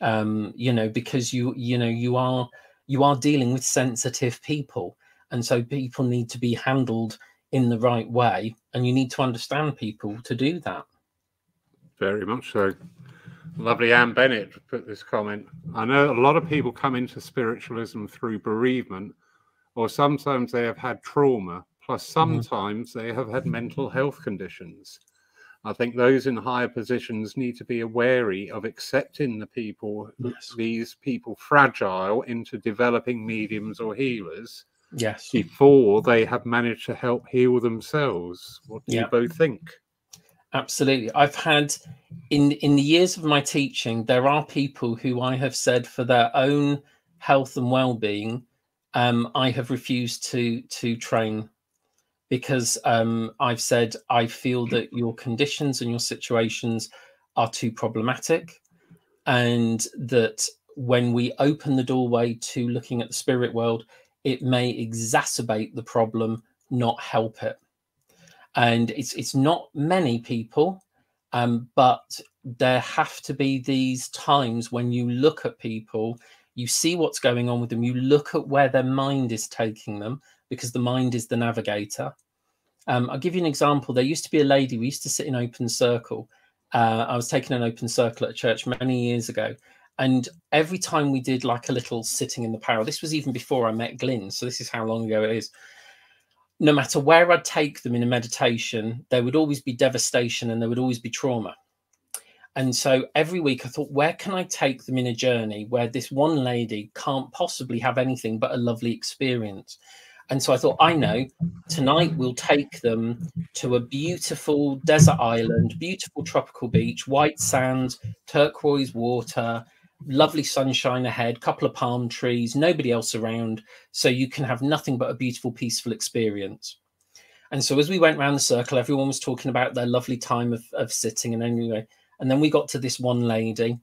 um you know because you you know you are you are dealing with sensitive people and so people need to be handled in the right way and you need to understand people to do that Very much so. Lovely Anne Bennett put this comment. I know a lot of people come into spiritualism through bereavement, or sometimes they have had trauma, plus sometimes they have had mental health conditions. I think those in higher positions need to be wary of accepting the people, Yes. these people fragile into developing mediums or healers yes before they have managed to help heal themselves. What do Yeah. you both think? absolutely i've had in in the years of my teaching there are people who i have said for their own health and well-being um, i have refused to to train because um, i've said i feel that your conditions and your situations are too problematic and that when we open the doorway to looking at the spirit world it may exacerbate the problem not help it. And it's it's not many people um, but there have to be these times when you look at people you see what's going on with them, you look at where their mind is taking them, because the mind is the navigator. Um, I'll give you an example. There used to be a lady, we used to sit in open circle. Uh, I was taking an open circle at a church many years ago. And every time we did like a little sitting in the power, this was even before I met Glyn. So this is how long ago it is. No matter where I'd take them in a meditation, there would always be devastation and there would always be trauma. And so every week I thought, where can I take them in a journey where this one lady can't possibly have anything but a lovely experience? And so I thought, I know, tonight we'll take them to a beautiful desert island, beautiful tropical beach, white sand, turquoise water, lovely sunshine ahead, couple of palm trees, nobody else around. So you can have nothing but a beautiful, peaceful experience. And so as we went around the circle, everyone was talking about their lovely time of, of sitting. And anyway, and then we got to this one lady,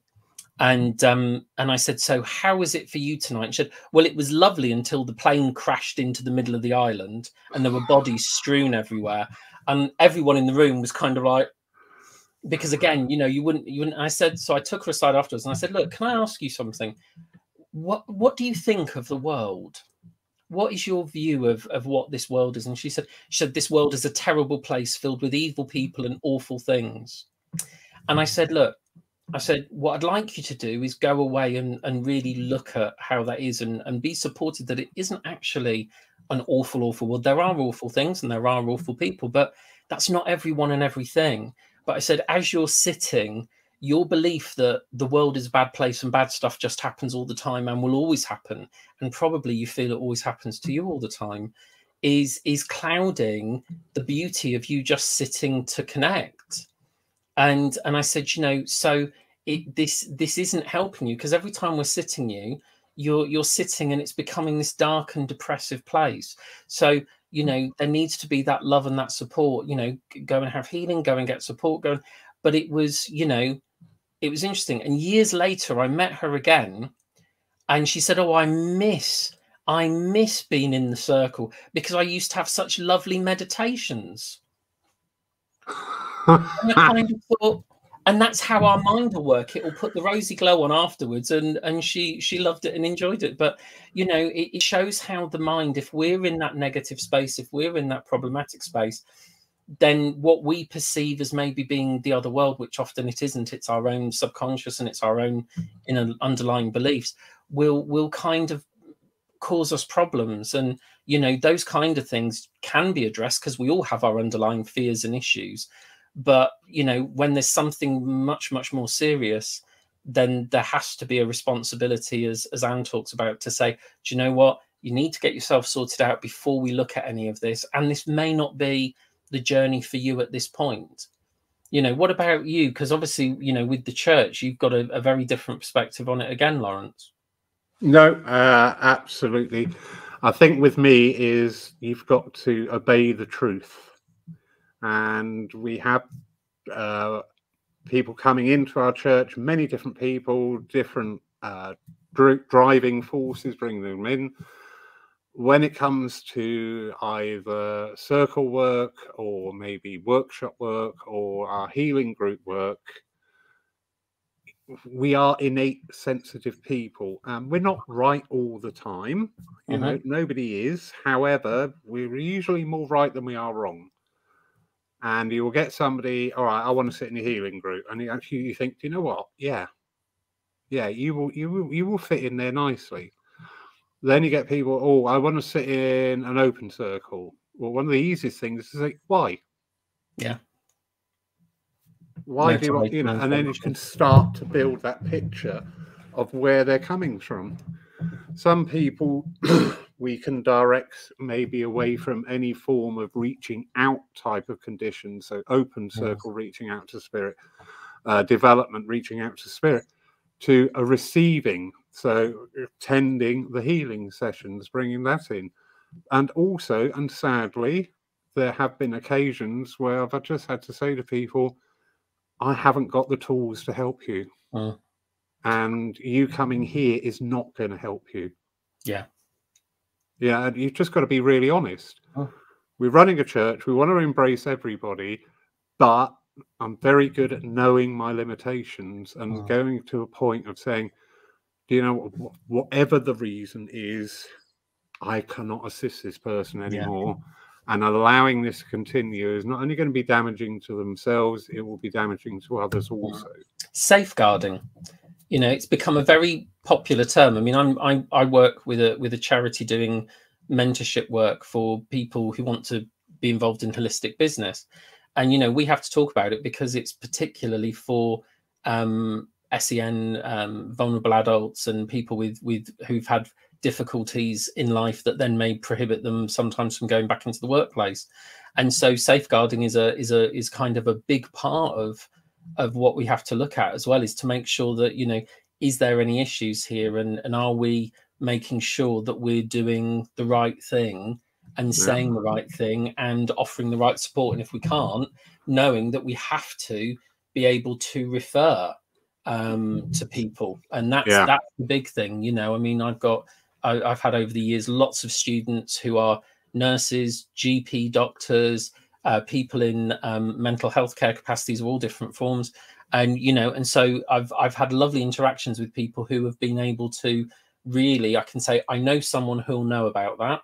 and um, and I said, "So how was it for you tonight?" And she said, "Well, it was lovely until the plane crashed into the middle of the island, and there were bodies [sighs] strewn everywhere, and everyone in the room was kind of like." Because again, you know, you wouldn't, you wouldn't. I said, so I took her aside afterwards, and I said, "Look, can I ask you something? What, what do you think of the world? what is your view of, of what this world is? And she said, she said, this world is a terrible place filled with evil people and awful things. And I said, look, I said, what I'd like you to do is go away and, and really look at how that is and, and be supported that it isn't actually an awful, awful world. There are awful things and there are awful people, but that's not everyone and everything. But I said, as you're sitting, your belief that the world is a bad place and bad stuff just happens all the time and will always happen, and probably you feel it always happens to you all the time, is is clouding the beauty of you just sitting to connect and and I said, you know, so it this this isn't helping you because every time we're sitting you, you're you're sitting and it's becoming this dark and depressive place. So you mm. know there needs to be that love and that support. You know, go and have healing, go and get support, go. And, but it was you know, it was interesting. And years later, I met her again, and she said, "Oh, I miss." I miss being in the circle because I used to have such lovely meditations and [laughs] I kind of thought, and that's how our mind will work. It will put the rosy glow on afterwards, and and she she loved it and enjoyed it. But you know, it, it shows how the mind, if we're in that negative space, if we're in that problematic space, then what we perceive as maybe being the other world, which often it isn't, it's our own subconscious and it's our own in underlying beliefs, will will kind of cause us problems. And you know, those kind of things can be addressed because we all have our underlying fears and issues but you know when there's something much much more serious then there has to be a responsibility as as anne talks about to say do you know what? You need to get yourself sorted out before we look at any of this and this may not be the journey for you at this point. You know what about you? Because obviously you know with the church you've got a, a very different perspective on it again lawrence. No uh absolutely. I think with me is you've got to obey the truth and we have uh, people coming into our church, many different people, different uh, driving forces, bringing them in. When it comes to either circle work or maybe workshop work or our healing group work, we are innate sensitive people and we're not right all the time you know mm-hmm. nobody is however we're usually more right than we are wrong and you will get somebody, all right, I want to sit in a healing group, and you actually you think, do you know what? Yeah, yeah, you will, you will, you will fit in there nicely. Then you get people, oh, I want to sit in an open circle. Well, one of the easiest things is like, why? Yeah. Why no, do you, you know? And then you can start to build that picture of where they're coming from. Some people we can direct maybe away from any form of reaching out type of condition. So open circle yes. reaching out to spirit, uh, development reaching out to spirit, to a receiving. So attending the healing sessions, bringing that in, and also and sadly, there have been occasions where I've just had to say to people, I haven't got the tools to help you. Uh. And you coming here is not going to help you. Yeah. Yeah, and you've just got to be really honest. Oh. We're running a church. We want to embrace everybody, but I'm very good at knowing my limitations and oh. going to a point of saying, do you know wh- whatever the reason is, I cannot assist this person anymore. And allowing this to continue is not only going to be damaging to themselves, it will be damaging to others mm-hmm. also. Safeguarding, you know, it's become a very popular term. I mean, I'm I, I work with a with a charity doing mentorship work for people who want to be involved in holistic business, and you know, we have to talk about it because it's particularly for um, SEN, um, vulnerable adults, and people with with who've had difficulties in life that then may prohibit them sometimes from going back into the workplace. And so safeguarding is a is a is kind of a big part of of what we have to look at as well is to make sure that you know is there any issues here and and are we making sure that we're doing the right thing and saying the right thing and offering the right support? And if we can't knowing that we have to be able to refer um to people. And that's Yeah. that's the big thing you know. I mean i've got I, i've had over the years lots of students who are nurses gp doctors uh, people in um, mental health care capacities of all different forms. And you know and so i've i've had lovely interactions with people who have been able to really i can say i know someone who'll know about that.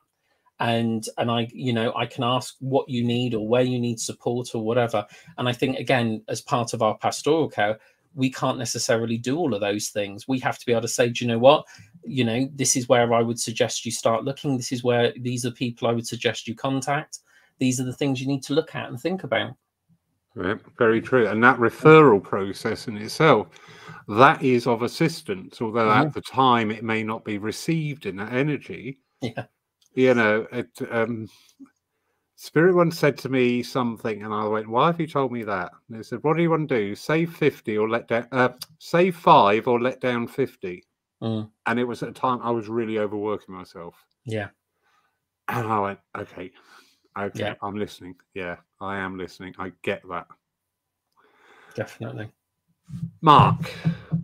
And and i you know i can ask what you need or where you need support or whatever. And i think again as part of our pastoral care we can't necessarily do all of those things. We have to be able to say do you know what? You know this is where i would suggest you start looking. This is where these are people i would suggest you contact these are the things you need to look at and think about Yeah, very true. And that referral process in itself, that is of assistance, although Mhm. at the time it may not be received in that energy. Yeah. You know, it, um, Spirit once said to me something, and I went, "Why have you told me that?" And they said, "What do you want to do? Save fifty or let down? Uh, save five or let down 50? Mm. And it was at a time I was really overworking myself, yeah and I went, "Okay, okay, Yeah. I'm listening. Yeah, I am listening. I get that." definitely Mark,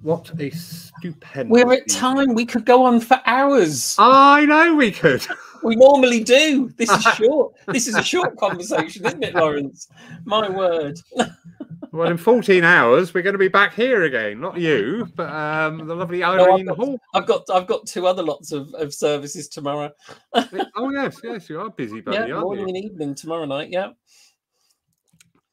what a stupendous. we're at time we could go on for hours I know we could. [laughs] we normally do this is [laughs] short this is a short conversation isn't it lawrence my word [laughs] Well, in 14 hours, we're going to be back here again. Not you, but um, the lovely I've Irene got- Hall. i've got i've got two other lots of, of services tomorrow [laughs] Oh, yes, yes, you are busy, buddy, yeah morning you? and evening tomorrow night yeah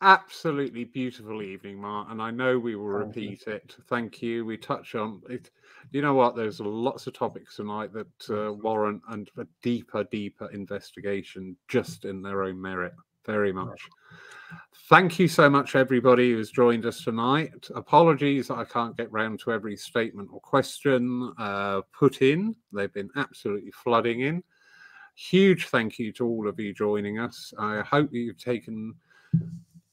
Absolutely beautiful evening, Mark. And I know we will Thank repeat it. Thank you. We touch on it. You know what? There's lots of topics tonight that uh, warrant and a deeper, deeper investigation just in their own merit. Very much. Thank you so much, everybody who's joined us tonight. Apologies I can't get round to every statement or question uh, put in. They've been absolutely flooding in. Huge thank you to all of you joining us. I hope you've taken,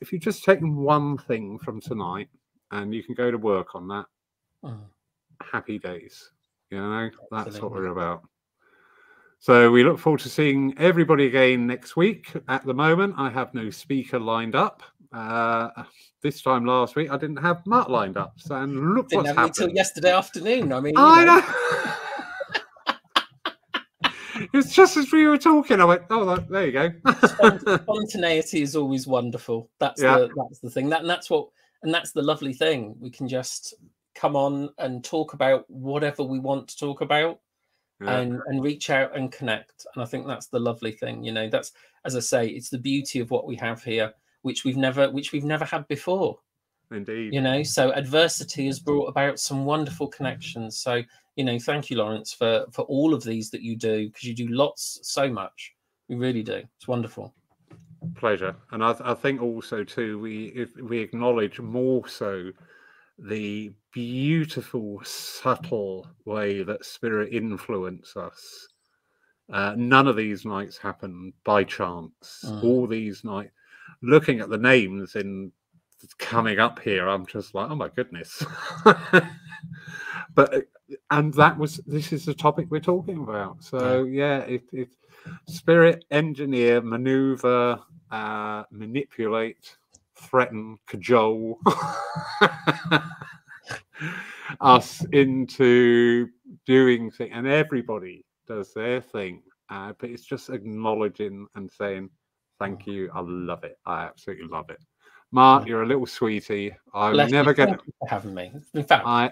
if you've just taken one thing from tonight and you can go to work on that, Mm. happy days. You know, that's what we're about. So we look forward to seeing everybody again next week. At the moment, I have no speaker lined up. Uh, this time last week, I didn't have Matt lined up. So, and look didn't what's have it until yesterday afternoon i mean I know, know. [laughs] it's just as we were talking. I went, "Oh, there you go." [laughs] Spontaneity is always wonderful. That's Yeah. the that's the thing. That and that's what and that's the lovely thing. We can just come on and talk about whatever we want to talk about Yeah. and and reach out and connect. And I think that's the lovely thing. You know, that's as I say, it's the beauty of what we have here, which we've never which we've never had before. Indeed. You know, so adversity has brought about some wonderful connections. So you know, thank you, Lawrence, for for all of these that you do because you do lots, so much. You really do. It's wonderful. pleasure and I, th- I think also too we if we acknowledge more so the beautiful subtle way that spirit influence us. Uh, none of these nights happen by chance. Mm. all these nights looking at the names in coming up here i'm just like oh my goodness. [laughs] But uh, and that was this is the topic we're talking about. So yeah it, it spirit engineer maneuver uh manipulate threaten cajole [laughs] us into doing things and everybody does their thing uh, but it's just acknowledging and saying thank you i love it i absolutely love it mark you're a little sweetie i'm Bless never you for having me. In fact, i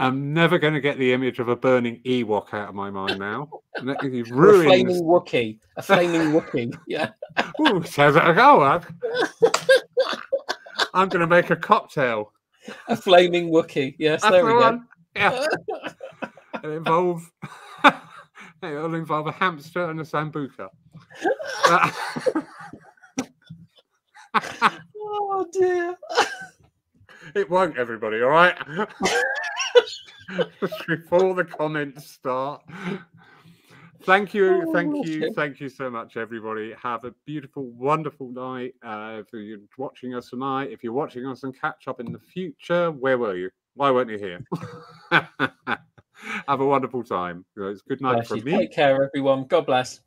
I'm never going to get the image of a burning Ewok out of my mind [laughs] now. You've Or a ruined. flaming Wookie. A flaming Wookie. [laughs] Yeah. Ooh, sounds like a go. I'm going to make a cocktail. A flaming Wookie. Yes, That's there we the go. one. Yeah. [laughs] It'll involve. [laughs] It'll involve a hamster and a sambuca. [laughs] Oh dear. it won't, everybody. All right. Just Before the comments start. Thank you, Oh, thank you, you. thank you so much, everybody. Have a beautiful, wonderful night. Uh, if you're watching us tonight, if you're watching us and catch up in the future, where were you? Why weren't you here? [laughs] [laughs] Have a wonderful time. It's good night Bless from you. me. Take care, everyone. God bless.